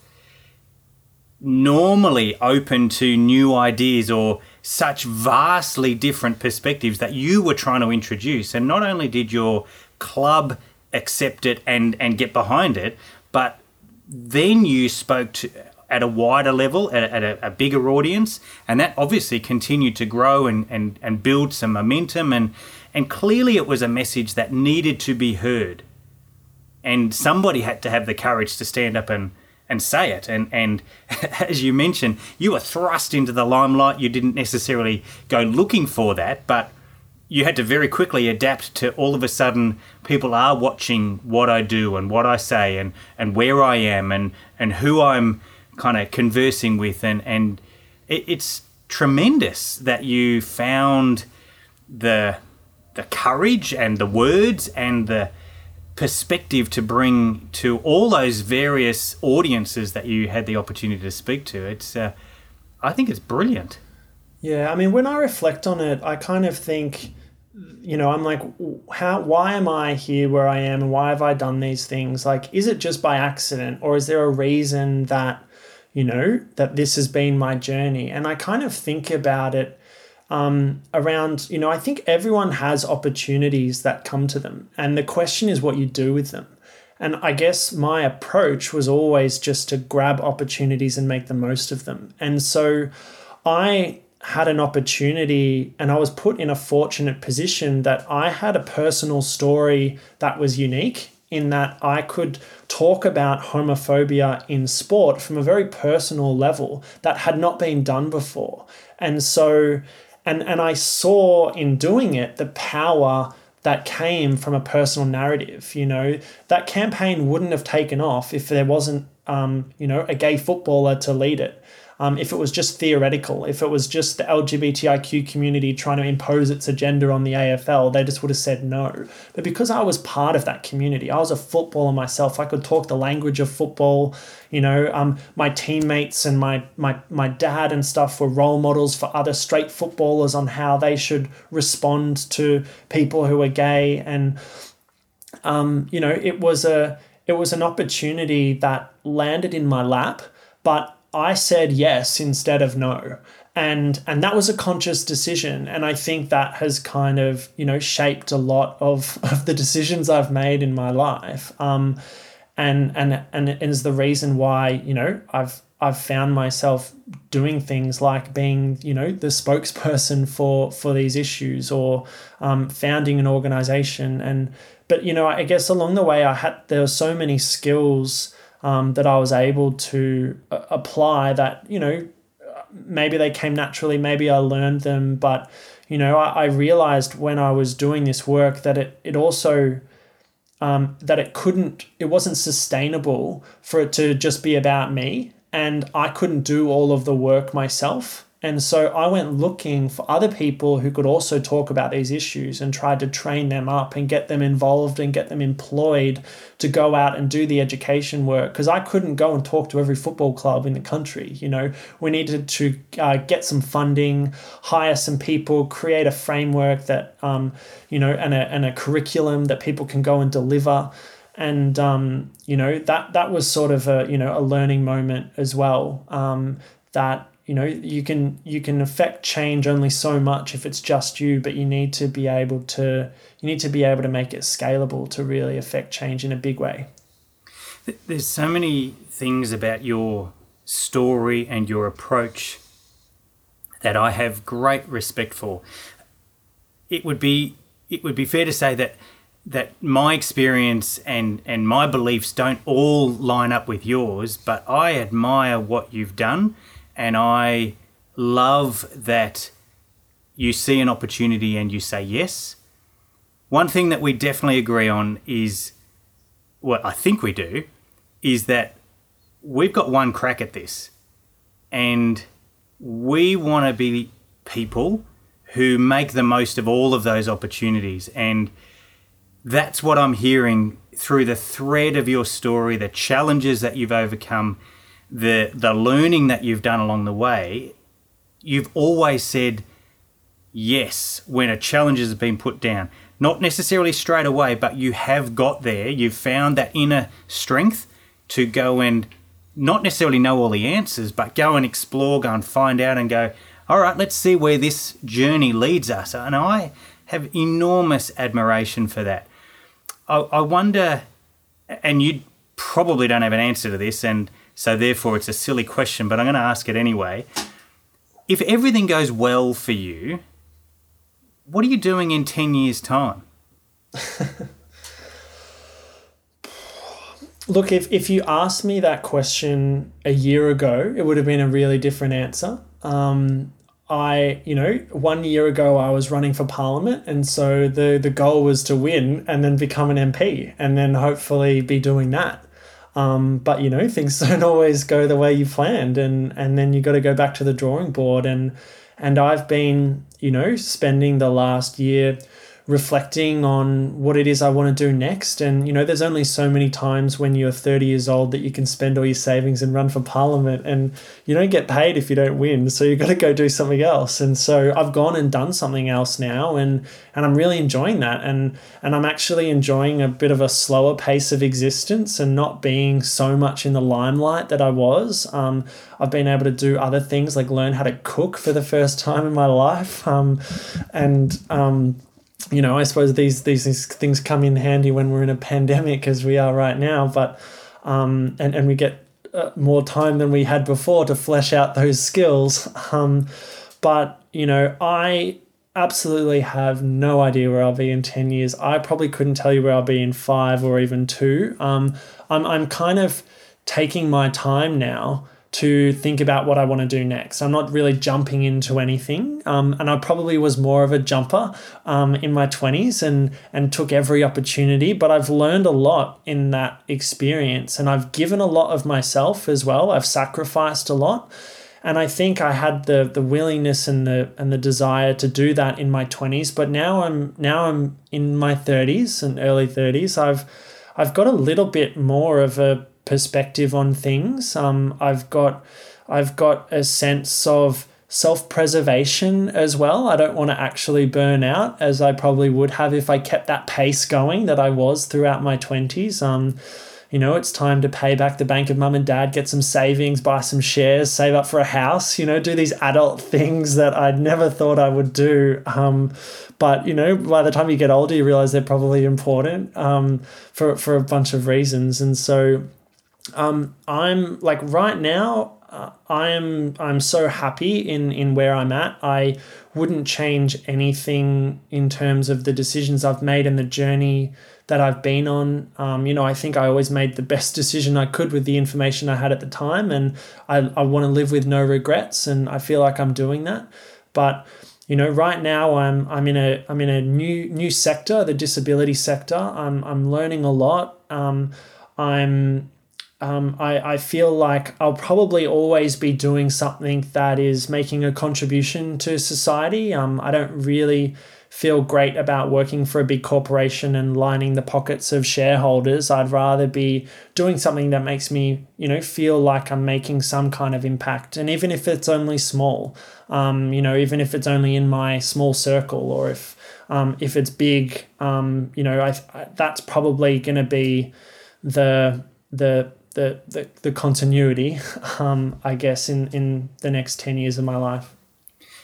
normally open to new ideas or such vastly different perspectives that you were trying to introduce. And not only did your club accept it and and get behind it, but then you spoke to at a wider level, at, at a, a, bigger audience, and that obviously continued to grow and, and, and build some momentum. And, and clearly, it was a message that needed to be heard. And somebody had to have the courage to stand up and, and say it. And, and <laughs> as you mentioned, you were thrust into the limelight. You didn't necessarily go looking for that, but you had to very quickly adapt to all of a sudden people are watching what I do and what I say and, and where I am and, and who I'm kind of conversing with, and and it, it's tremendous that you found the the courage and the words and the perspective to bring to all those various audiences that you had the opportunity to speak to. It's, uh, I think it's brilliant. Yeah, I mean, when I reflect on it, I kind of think, you know, I'm like, how, why am I here where I am, and why have I done these things? Like, is it just by accident, or is there a reason that you know, that this has been my journey. And I kind of think about it um, around, you know, I think everyone has opportunities that come to them. And the question is what you do with them. And I guess my approach was always just to grab opportunities and make the most of them. And so I had an opportunity and I was put in a fortunate position that I had a personal story that was unique in that I could talk about homophobia in sport from a very personal level that had not been done before. And so, and, and I saw in doing it the power that came from a personal narrative. You know, that campaign wouldn't have taken off if there wasn't, um, you know, a gay footballer to lead it um, if it was just theoretical, if it was just the LGBTIQ community trying to impose its agenda on the AFL, they just would have said no. But because I was part of that community, I was a footballer myself. I could talk the language of football. You know, um, my teammates and my my my dad and stuff were role models for other straight footballers on how they should respond to people who are gay, and um, you know, it was a it was an opportunity that landed in my lap, but I said yes instead of no. And and that was a conscious decision. And I think that has kind of, you know, shaped a lot of, <laughs> of the decisions I've made in my life. Um, and and and is the reason why, you know, I've I've found myself doing things like being, you know, the spokesperson for for these issues or um, founding an organization. And but you know, I guess along the way, I had there were so many skills um, that I was able to uh, apply that, you know, maybe they came naturally, maybe I learned them, but, you know, I, I realized when I was doing this work that it, it also, um, that it couldn't, it wasn't sustainable for it to just be about me. And I couldn't do all of the work myself. And so I went looking for other people who could also talk about these issues and tried to train them up and get them involved and get them employed to go out and do the education work. Because I couldn't go and talk to every football club in the country. You know, we needed to uh, get some funding, hire some people, create a framework that, um, you know, and a, and a curriculum that people can go and deliver and um, you know that that was sort of a you know a learning moment as well um, that you know you can you can affect change only so much if it's just you but you need to be able to you need to be able to make it scalable to really affect change in a big way. There's so many things about your story and your approach that I have great respect for. It would be it would be fair to say that that my experience and and my beliefs don't all line up with yours but I admire what you've done and I love that you see an opportunity and you say yes. One thing that we definitely agree on is what I think we do is that we've got one crack at this and we want to be people who make the most of all of those opportunities and that's what I'm hearing through the thread of your story, the challenges that you've overcome, the the learning that you've done along the way, you've always said yes when a challenge has been put down. Not necessarily straight away, but you have got there. You've found that inner strength to go and not necessarily know all the answers, but go and explore, go and find out, and go, all right, let's see where this journey leads us. And I have enormous admiration for that. I, I wonder, and you probably don't have an answer to this, and so therefore it's a silly question, but I'm going to ask it anyway. If everything goes well for you, what are you doing in 10 years' time? <laughs> Look, if, if you asked me that question a year ago, it would have been a really different answer. Um, I, you know, one year ago I was running for parliament, and so the the goal was to win and then become an MP, and then hopefully be doing that. Um, but you know, things <laughs> don't always go the way you planned, and and then you got to go back to the drawing board. And and I've been, you know, spending the last year reflecting on what it is I want to do next. And, you know, there's only so many times when you're 30 years old that you can spend all your savings and run for parliament and you don't get paid if you don't win. So you've got to go do something else. And so I've gone and done something else now and, and I'm really enjoying that. And, and I'm actually enjoying a bit of a slower pace of existence and not being so much in the limelight that I was. Um, I've been able to do other things like learn how to cook for the first time in my life. Um, and, um, you know, I suppose these, these, things come in handy when we're in a pandemic as we are right now, but um, and and we get uh, more time than we had before to flesh out those skills. <laughs> Um, but you know, I absolutely have no idea where I'll be in ten years. I probably couldn't tell you where I'll be in five or even two. Um, I'm I'm kind of taking my time now to think about what I want to do next. I'm not really jumping into anything, um, and I probably was more of a jumper um, in my 20s and and took every opportunity. But I've learned a lot in that experience, and I've given a lot of myself as well. I've sacrificed a lot, and I think I had the the willingness and the and the desire to do that in my 20s. But now I'm now I'm in my 30s and early 30s. I've I've got a little bit more of a perspective on things. Um, I've got I've got a sense of self-preservation as well. I don't want to actually burn out as I probably would have if I kept that pace going that I was throughout my 20s. Um, you know, it's time to pay back the bank of mum and dad, get some savings, buy some shares, save up for a house, you know, do these adult <laughs> things that I'd never thought I would do. Um, but, you know, by the time you get older, you realize they're probably important um, for, for a bunch of reasons. And so um, I'm like right now. Uh, I am I'm so happy in in where I'm at. I wouldn't change anything in terms of the decisions I've made and the journey that I've been on. Um, you know, I think I always made the best decision I could with the information I had at the time, and I, I want to live with no regrets, and I feel like I'm doing that. But you know, right now I'm I'm in a I'm in a new new sector, the disability sector. I'm I'm learning a lot. Um, I'm um, I, I feel like I'll probably always be doing something that is making a contribution to society. Um, I don't really feel great about working for a big corporation and lining the pockets of shareholders. I'd rather be doing something that makes me, you know, feel like I'm making some kind of impact. And even if it's only small, um, you know, even if it's only in my small circle or if um, if it's big, um, you know, I, I that's probably going to be the the the the, the continuity, <laughs> um, I guess, in, in the next 10 years of my life.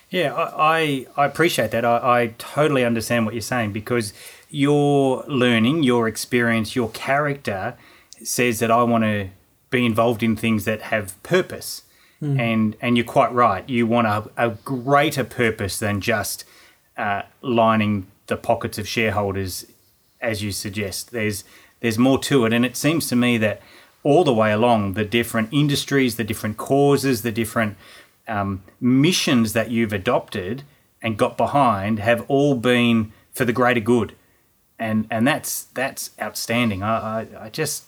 Yeah, I, I, appreciate that. I, I totally understand what you're saying because your learning, your experience, your character says that I want to be involved in things that have purpose. Mm. And and you're quite right. You want a, a greater purpose than just uh, lining the pockets of shareholders, as you suggest. There's there's more to it, and it seems to me that all the way along the different industries, the different causes, the different um, missions that you've adopted and got behind have all been for the greater good, and and that's that's outstanding. I I, I just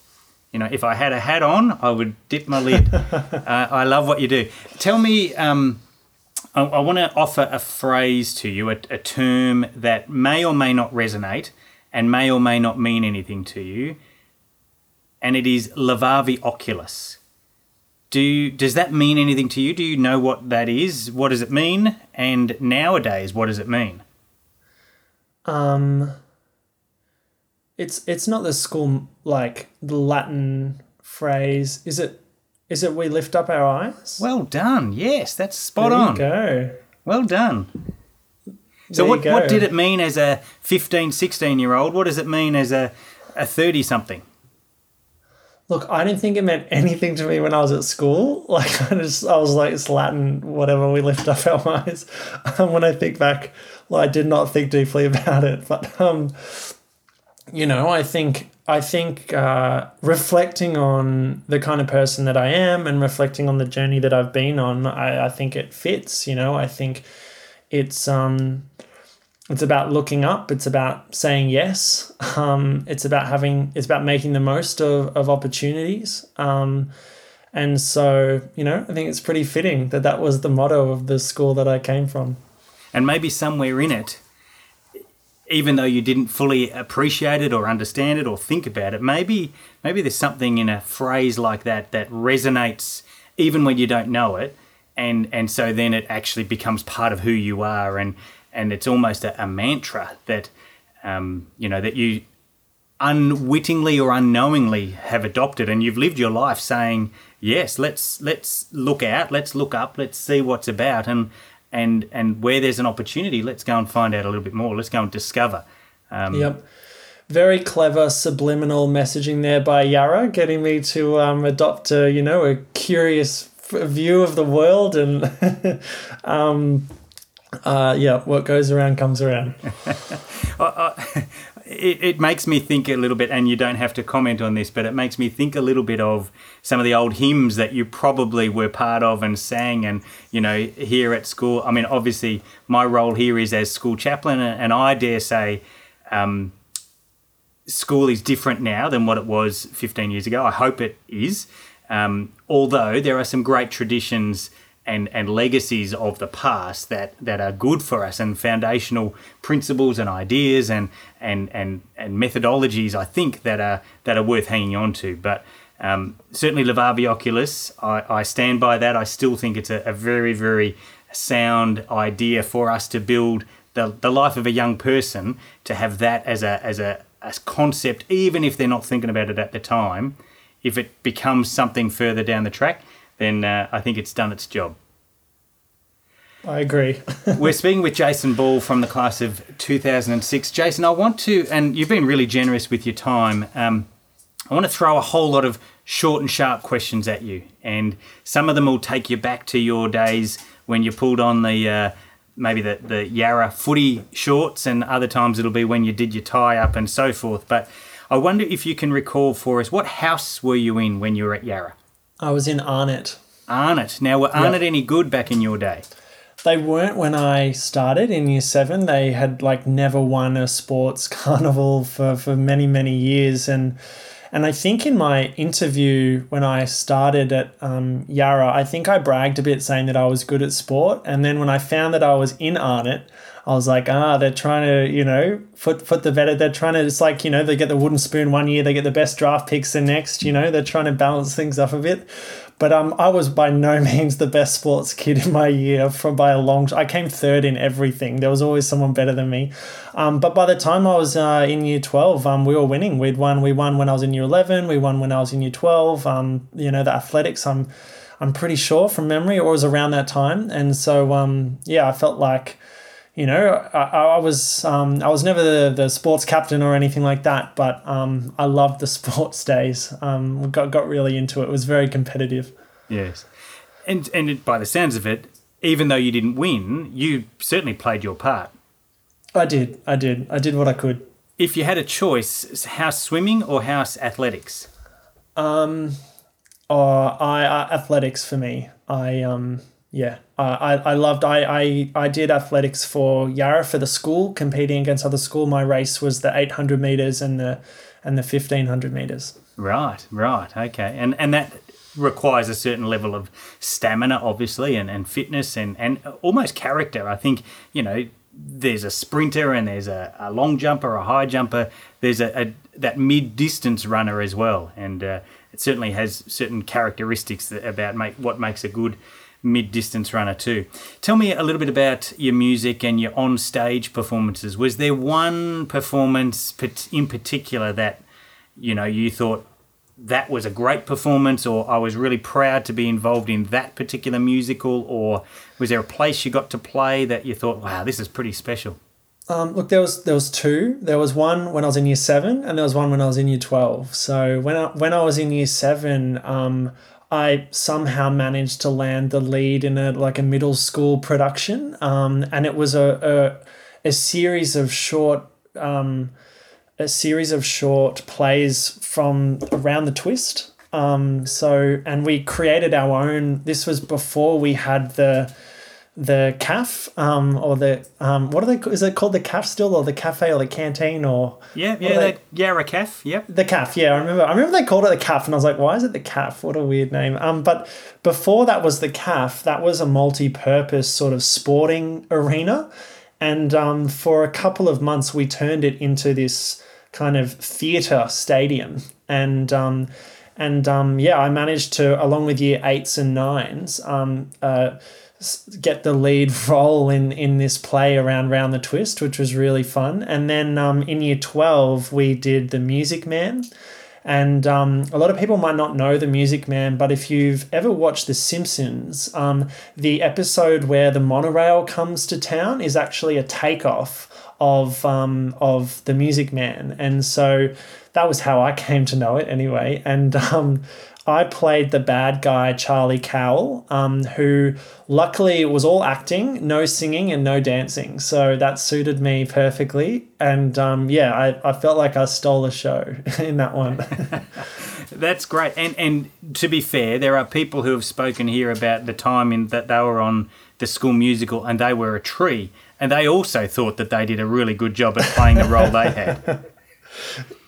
you know if I had a hat on, I would dip my lid. <laughs> uh, I love what you do. Tell me. Um, I, I want to offer a phrase to you, a, a term that may or may not resonate and may or may not mean anything to you and it is Levavi Oculos. Do you, does that mean anything to you? Do you know what that is? What does it mean? And nowadays, what does it mean? Um, it's it's not the school like the Latin phrase. Is it? Is it we lift up our eyes? Well done. Yes, that's spot there on. go. Well done. So what, what did it mean as a 15, 16 year old? What does it mean as a a 30 something? Look, I didn't think it meant <laughs> anything to me when I was at school. <laughs> Like I just, I was like, it's Latin, whatever. We lift up our <laughs> eyes. Um, when I think back, well, I did not think deeply about it. But um, you know, I think I think uh, reflecting on the kind of person that I am and reflecting on the journey that I've been on, I, I think it fits. You know, I think it's um, it's about looking up. It's about saying yes. Um, it's about having. It's about making the most of of opportunities. Um, and so, you know, I think it's pretty fitting that that was the motto of the school that I came from. And maybe somewhere in it, even though you didn't fully appreciate it or understand it or think about it, maybe maybe there's something in a phrase like that that resonates even when you don't know it, and and so then it actually becomes part of who you are, and and it's almost a, a mantra that um, you know that you unwittingly or unknowingly have adopted, and you've lived your life saying yes, let's let's look out, let's look up, let's see what's about, and and and where there's an opportunity, let's go and find out a little bit more. Let's go and discover. Um, yep. Very clever subliminal messaging there by Yarra, getting me to um, adopt a you know a curious view of the world and <laughs> um, uh, yeah, what goes around comes around. <laughs> it, it makes me think a little bit, and you don't have to comment on this, but it makes me think a little bit of some of the old hymns that you probably were part of and sang, and you know, here at school. I mean, obviously, my role here is as school chaplain, and I dare say, um, school is different now than what it was 15 years ago. I hope it is. Um, although there are some great traditions and, and legacies of the past that, that are good for us and foundational principles and ideas and, and, and, and methodologies I think that are that are worth hanging on to. But um, certainly Levavi Oculos, I, I stand by that. I still think it's a, a very, very sound idea for us to build the, the life of a young person to have that as a as a as concept, even if they're not thinking about it at the time, if it becomes something further down the track, then uh, I think it's done its job. I agree. <laughs> We're speaking with Jason Ball from the class of 2006. Jason, I want to, and you've been really generous with your time. Um, I want to throw a whole lot of short and sharp questions at you, and some of them will take you back to your days when you pulled on the uh, maybe the the Yarra footy shorts, and other times it'll be when you did your tie up and so forth. But I wonder if you can recall for us what house were you in when you were at Yarra? I was in Arnott. Arnott. Now, were Arnott any good back in your day? They weren't when I started in year seven. They had like never won a sports <laughs> carnival for, for many, many years. And and I think in my interview when I started at um, Yarra, I think I bragged a bit saying that I was good at sport. And then when I found that I was in Arnott, I was like, ah, they're trying to, you know, put put the better. They're trying to. It's like you know, they get the wooden spoon one year, they get the best draft picks the next. You know, they're trying to balance things up a bit. But um, I was by no <laughs> means the best sports kid in my year from by a long. I came third in everything. There was always someone better than me. Um, but by the time I was uh, in year twelve, um, we were winning. We'd won. We won when I was in year eleven. We won when I was in year twelve. Um, you know, the athletics. I'm, I'm pretty sure from memory it was around that time. And so um, yeah, I felt like you know, I, I was um, I was never the, the sports captain or anything like that, but um, I loved the <laughs> sports days. Um, got got really into it. It was very competitive. Yes, and and by the sounds of it, even though you didn't win, you certainly played your part. I did. I did. I did what I could. If you had a choice, house swimming or house athletics? Um, oh, I uh, athletics for me. I um yeah, I, I loved I, I I did athletics for Yarra for the school competing against other school. My race was the eight hundred meters and the and the fifteen hundred meters. Right, right, okay, and and that requires a certain level of stamina, obviously, and, and fitness and and almost character. I think you know there's a sprinter and there's a, a long jumper, a high jumper. There's a, a that mid distance runner as well, and uh, it certainly has certain characteristics that, about make what makes a good mid distance runner too. Tell me a little bit about your music and your on stage performances. Was there one performance in particular that you know you thought that was a great performance, or I was really proud to be involved in that particular musical, or was there a place you got to play that you thought, wow, this is pretty special? Um, look, there was there was two. There was one when I was in year seven, and there was one when I was in year twelve. So when I when I was in year seven, um, I somehow managed to land the lead in a like a middle school production, um, and it was a a, a series of short um, a series of short plays from around the twist. Um, so and we created our own. This was before we had the the CAF um, or the um, what are they? Is it called the CAF still, or the cafe, or the canteen, or yeah, yeah, the Yarra CAF. Yep, the CAF. Yeah, I remember. I remember they called it the CAF, and I was like, why is it the CAF? What a weird name. Um, but before that was the CAF. That was a multi-purpose sort of sporting arena, and um, for a couple of months we turned it into this kind of theatre stadium, and um, and um, yeah, I managed to, along with year eights and nines, um, uh get the lead <laughs> role in in this play around round the twist which was really fun. And then um, in year 12 we did the music man. And um, a lot of people might not know the music man but if you've ever watched the simpsons um, the episode where the monorail comes to town is actually a takeoff of um, of the music man. And so that was how I came to know it anyway. And um, I played the bad guy, Charlie Cowell, um, who luckily was all acting, no singing, and no dancing. So that suited me perfectly. And um, yeah, I, I felt like I stole the show <laughs> in that one. <laughs> That's great. And and to be fair, there are people who have spoken here about the time in that they were on the school musical and they were a tree. And they also thought that they did a really good job at playing the role they had. <laughs>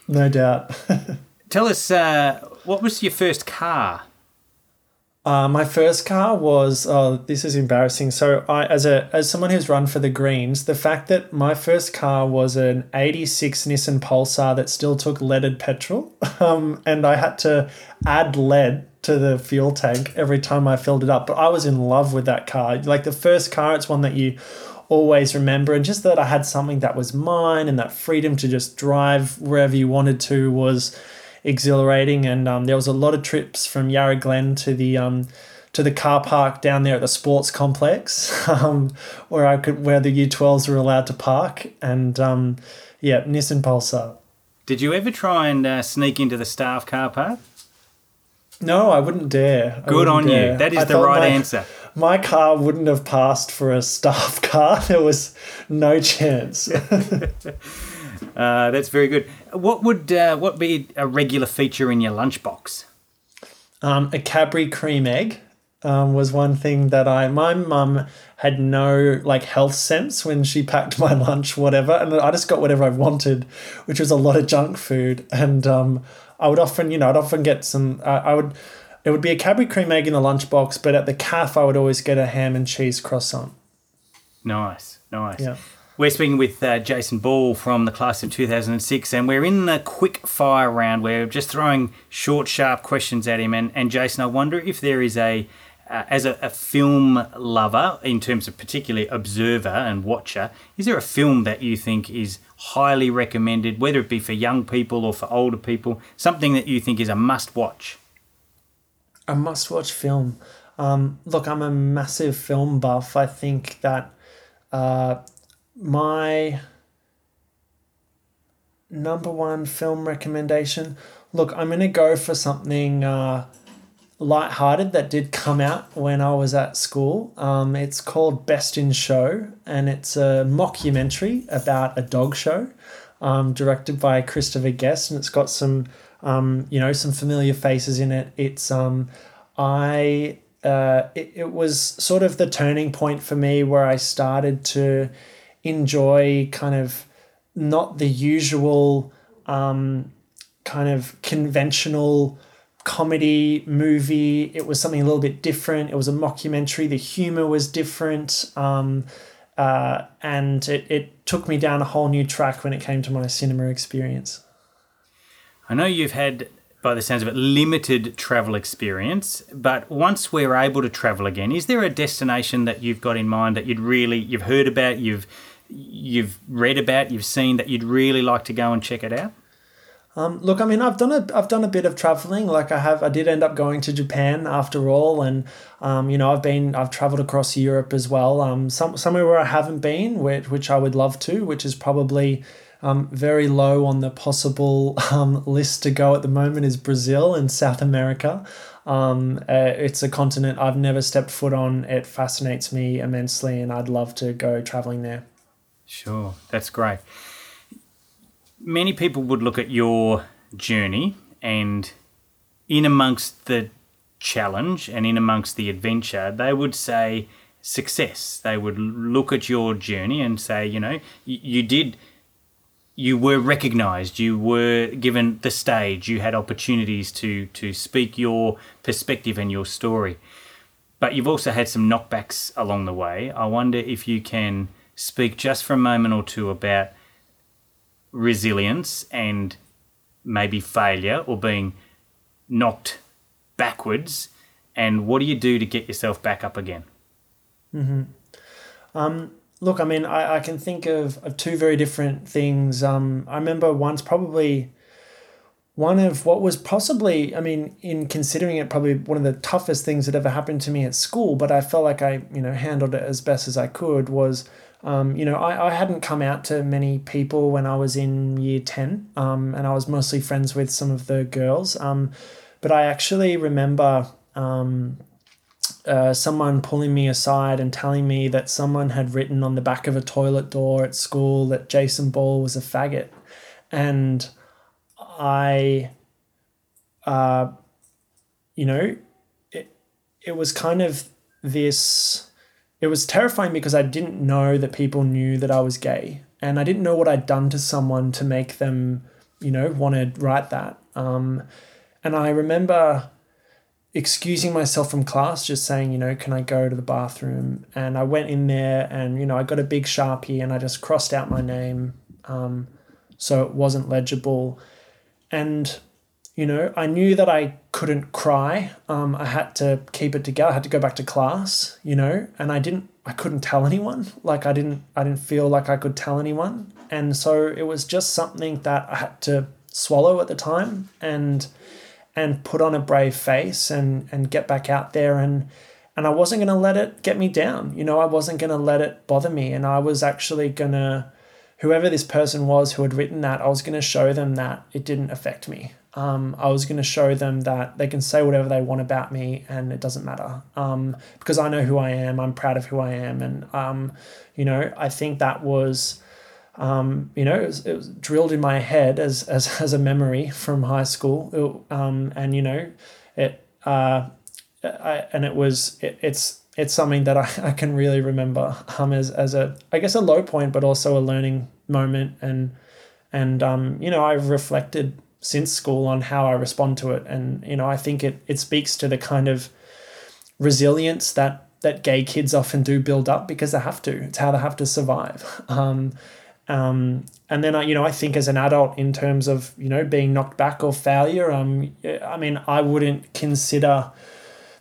No doubt. Tell us, uh, what was your first car? Uh, my first car was oh this is embarrassing. So I as a as someone who's run for the Greens, the fact that my first car was an '86 Nissan Pulsar that still took leaded petrol, <laughs> um, and I had to add lead to the fuel tank every time I filled it up. But I was in love with that car. Like the first car, it's one that you always remember, and just that I had something that was mine, and that freedom to just drive wherever you wanted to was exhilarating. And um, there was a lot of trips from Yarra Glen to the um, to the car park down there at the sports complex, <laughs> um, where I could where the U12s were allowed to park. And um, yeah, Nissan Pulsar. Did you ever try and uh, sneak into the staff car park? No, I wouldn't dare. Good wouldn't on dare. you. That is I the right my, answer. My car wouldn't have passed for a staff <laughs> car. There was no chance. <laughs> Uh, that's very good. What would uh, what be a regular feature in your lunchbox? Um, a Cadbury cream egg um, was one thing that I. My mum had no like health sense when she packed <laughs> my lunch, whatever, and I just got whatever I wanted, which was a lot of junk food. And um, I would often, you know, I'd often get some. Uh, I would. It would be a Cadbury cream egg in the lunchbox, but at the CAF, I would always get a ham and cheese croissant. Nice, nice. Yeah. We're speaking with uh, Jason Ball from the class of 2006, and we're in the quick fire round. Where we're just throwing short, sharp questions at him. And, and Jason, I wonder if there is a, uh, as a, a, film lover, in terms of particularly observer and watcher, is there a film that you think is highly recommended, whether it be for young people or for older people, something that you think is a must watch? A must watch film. Um, look, I'm a massive film buff. I think that. Uh, my number one film recommendation. Look, I'm going to go for something uh, light-hearted that did come out when I was at school. Um, it's called Best in Show, and it's a mockumentary about a dog show, um, directed by Christopher Guest, and it's got some, um, you know, some familiar faces in it. It's um, I. Uh, it, it was sort of the turning point for me where I started to enjoy kind of not the usual um, kind of conventional comedy movie. It was something a little bit different. It was a mockumentary. The humor was different. Um, uh, and it, it took me down a whole new track when it came to my cinema experience. I know you've had, by the sounds of it, limited travel experience, but once we're able to travel again, is there a destination that you've got in mind that you'd really, you've heard about, you've you've read about, you've seen that you'd really like to go and check it out? Um, look, I mean, I've done a I've done a bit of traveling. Like I have, I did end up going to Japan after all, and um, you know, I've been I've traveled across Europe as well. Um, some somewhere where I haven't been, which which I would love to, which is probably um, very low on the possible <laughs> um, list to go at the moment is Brazil and South America. Um, uh, it's a continent I've never stepped foot on. It fascinates me immensely, and I'd love to go traveling there. Sure, that's great many people would look at your journey and in amongst the challenge and in amongst the adventure, they would say success. They would look at your journey and say, you know, you, you did, you were recognized, you were given the stage, you had opportunities to, to speak your perspective and your story. But you've also had some knockbacks along the way. I wonder if you can speak just for a moment or two about resilience and maybe failure or being knocked backwards and what do you do to get yourself back up again mm-hmm. um, look i mean I, I can think of, of two very different things um, i remember once probably one of what was possibly i mean in considering it probably one of the toughest things that ever happened to me at school but i felt like i you know handled it as best as i could was um, you know, I, I hadn't come out to many people when I was in year 10, um, and I was mostly friends with some of the girls. Um, but I actually remember um, uh, someone pulling me aside and telling me that someone had written on the back of a toilet door at school that Jason Ball was a faggot. And I, uh, you know, it, it was kind of this it was terrifying because I didn't know that people knew that I was gay, and I didn't know what I'd done to someone to make them, you know, want to write that. Um, and I remember excusing myself from class, just saying, you know, can I go to the bathroom? And I went in there, and you know, I got a big sharpie, and I just crossed out my name, um, so it wasn't legible, and you know, I knew that I couldn't cry. Um, I had to keep it together. I had to go back to class, you know, and I didn't. I couldn't tell anyone. Like I didn't. I didn't feel like I could tell anyone, and so it was just something that I had to swallow at the time and and put on a brave face and and get back out there and and I wasn't going to let it get me down. You know, I wasn't going to let it bother me, and I was actually going to whoever this person was who had written that, I was going to show them that it didn't affect me um, I was going to show them that they can say whatever they want about me and it doesn't matter um, because I know who I am. I'm proud of who I am. And, um, you know, I think that was, um, you know, it was, it was, drilled in my head as, as, <laughs> as a memory from high school. It, um, and, you know, it, uh, I, and it was, it, it's, it's something that I, <laughs> I can really remember um, as, as a, I guess, a low point, but also a learning moment. And, and, um, you know, I've reflected since school on how I respond to it. And, you know, I think it, it speaks to the kind of resilience that, that gay kids often do build up because they have to. It's how they have to survive. <laughs> Um, um, and then, I, you know, I think as an adult, in terms of, you know, being knocked back or failure, um, I mean, I wouldn't consider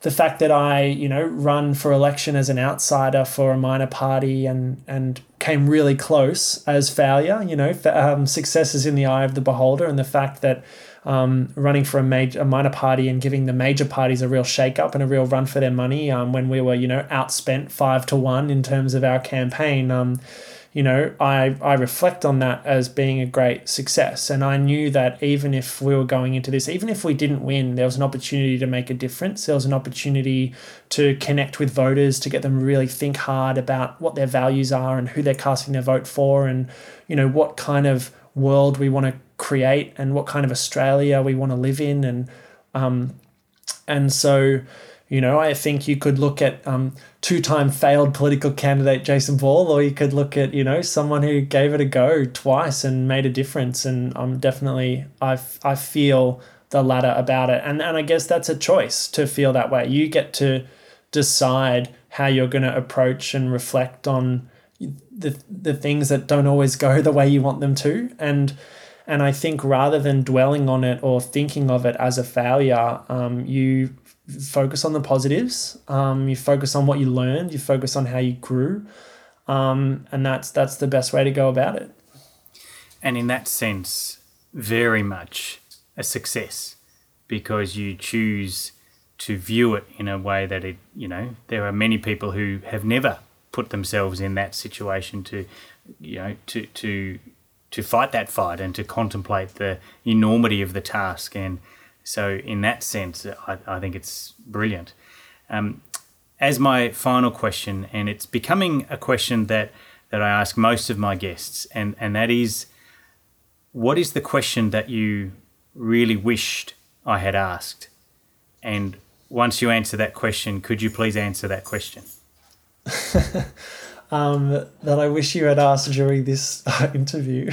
the fact that I, you know, run for election as an outsider for a minor party and and came really close as failure. You know, um, success is in the eye of the beholder, and the fact that um, running for a major a minor party and giving the major parties a real shake up and a real run for their money um, when we were, you know, outspent five to one in terms of our campaign. Um, you know, I, I reflect on that as being a great success. And I knew that even if we were going into this, even if we didn't win, there was an opportunity to make a difference. There was an opportunity to connect with voters, to get them really think hard about what their values are and who they're casting their vote for and, you know, what kind of world we want to create and what kind of Australia we want to live in. And, um, and so, you know, I think you could look at um, two-time failed political candidate Jason Ball, or you could look at you know someone who gave it a go twice and made a difference. And I'm definitely I I feel the latter about it, and and I guess that's a choice to feel that way. You get to decide how you're going to approach and reflect on the the things that don't always go the way you want them to, and. And I think rather than dwelling on it or thinking of it as a failure, um, you focus on the positives. Um, you focus on what you learned. You focus on how you grew, um, and that's that's the best way to go about it. And in that sense, very much a success because you choose to view it in a way that it, you know, there are many people who have never put themselves in that situation to, you know, to to to fight that fight and to contemplate the enormity of the task. And so, in that sense, I, I think it's brilliant. Um, as my final question, and it's becoming a question that that I ask most of my guests, and and that is, what is the question that you really wished I had asked? And once you answer that question, could you please answer that question? <laughs> um, that I wish you had asked during this uh, interview.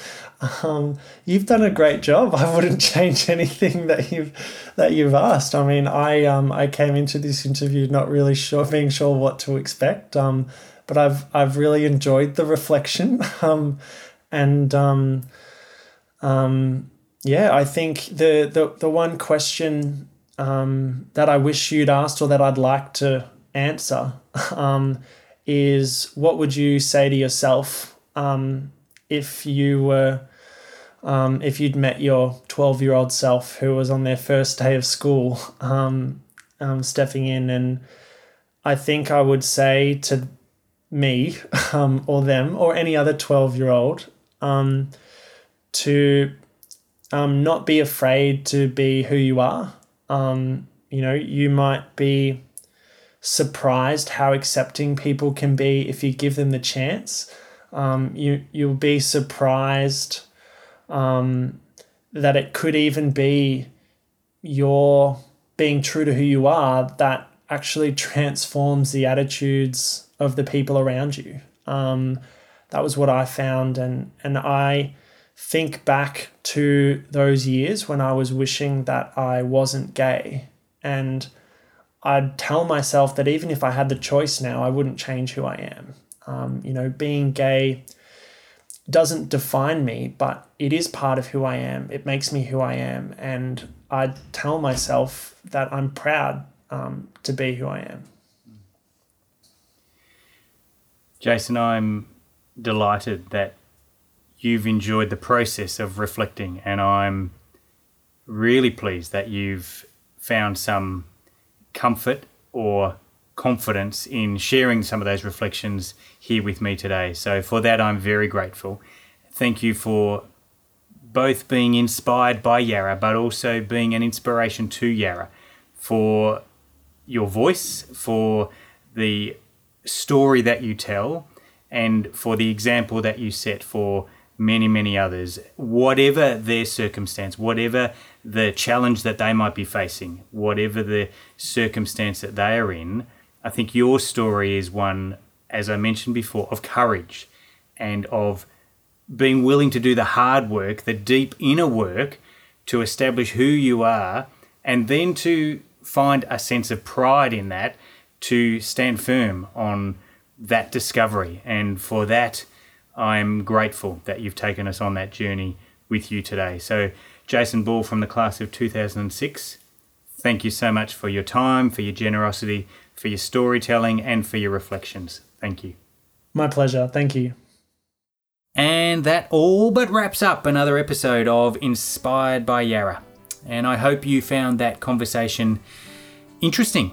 <laughs> um, you've done a great job. I wouldn't <laughs> change anything that you've that you've asked. I mean, I um, I came into this interview not really sure, being sure what to expect. Um, but I've I've really enjoyed the reflection. <laughs> Um, and um, um, yeah, I think the the the one question um, that I wish you'd asked or that I'd like to answer um, is what would you say to yourself um, if you were um, if you'd met your 12 year old self who was on their first day of school um, um, stepping in? And I think I would say to me <laughs> um, or them or any other 12 year old um, to um, not be afraid to be who you are. Um, you know, you might be surprised how accepting people can be if you give them the chance. Um, you you'll be surprised um, that it could even be your being true to who you are that actually transforms the attitudes of the people around you. Um, that was what I found, and and I think back to those years when I was wishing that I wasn't gay. And I'd tell myself that even if I had the choice now, I wouldn't change who I am. Um, you know, being gay doesn't define me, but it is part of who I am. It makes me who I am. And I'd tell myself that I'm proud um, to be who I am. Jason, I'm delighted that you've enjoyed the process of reflecting, and I'm really pleased that you've found some comfort or confidence in sharing some of those reflections here with me today. So, for that, I'm very grateful. Thank you for both being inspired by Yarra, but also being an inspiration to Yarra for your voice, for the story that you tell, and for the example that you set for many, many others, whatever their circumstance, whatever the challenge that they might be facing, whatever the circumstance that they are in, I think your story is one, as I mentioned before, of courage and of being willing to do the hard work, the deep inner work to establish who you are, and then to find a sense of pride in that, to stand firm on that discovery. And for that, I'm grateful that you've taken us on that journey with you today. So, Jason Ball from the class of 2006, thank you so much for your time, for your generosity, for your storytelling, and for your reflections. Thank you. My pleasure. Thank you. And that all but wraps up another episode of Inspired by Yarra. And I hope you found that conversation interesting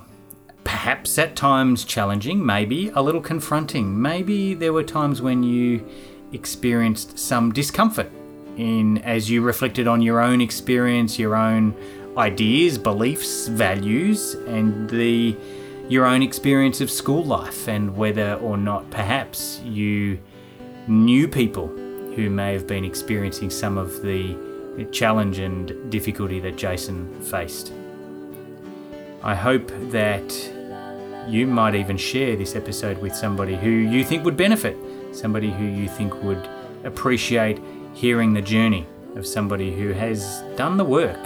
perhaps at times challenging, maybe a little confronting. Maybe there were times when you experienced some discomfort in as you reflected on your own experience, your own ideas, beliefs, values, and the your own experience of school life and whether or not perhaps you knew people who may have been experiencing some of the challenge and difficulty that Jason faced. I hope that you might even share this episode with somebody who you think would benefit, somebody who you think would appreciate hearing the journey of somebody who has done the work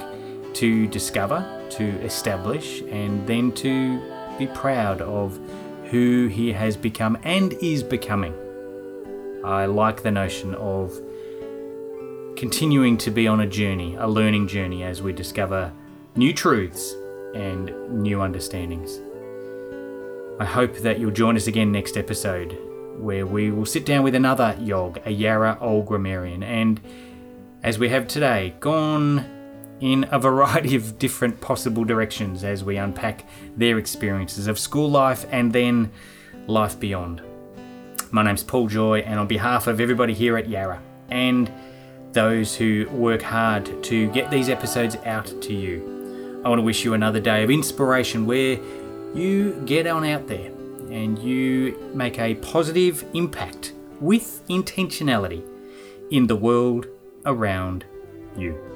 to discover, to establish, and then to be proud of who he has become and is becoming. I like the notion of continuing to be on a journey, a learning journey, as we discover new truths and new understandings. I hope that you'll join us again next episode, where we will sit down with another Yog, a Yarra Old Grammarian, and as we have today, gone in a variety of different possible directions as we unpack their experiences of school life and then life beyond. My name's Paul Joy, and on behalf of everybody here at Yarra and those who work hard to get these episodes out to you, I want to wish you another day of inspiration where you get on out there and you make a positive impact with intentionality in the world around you.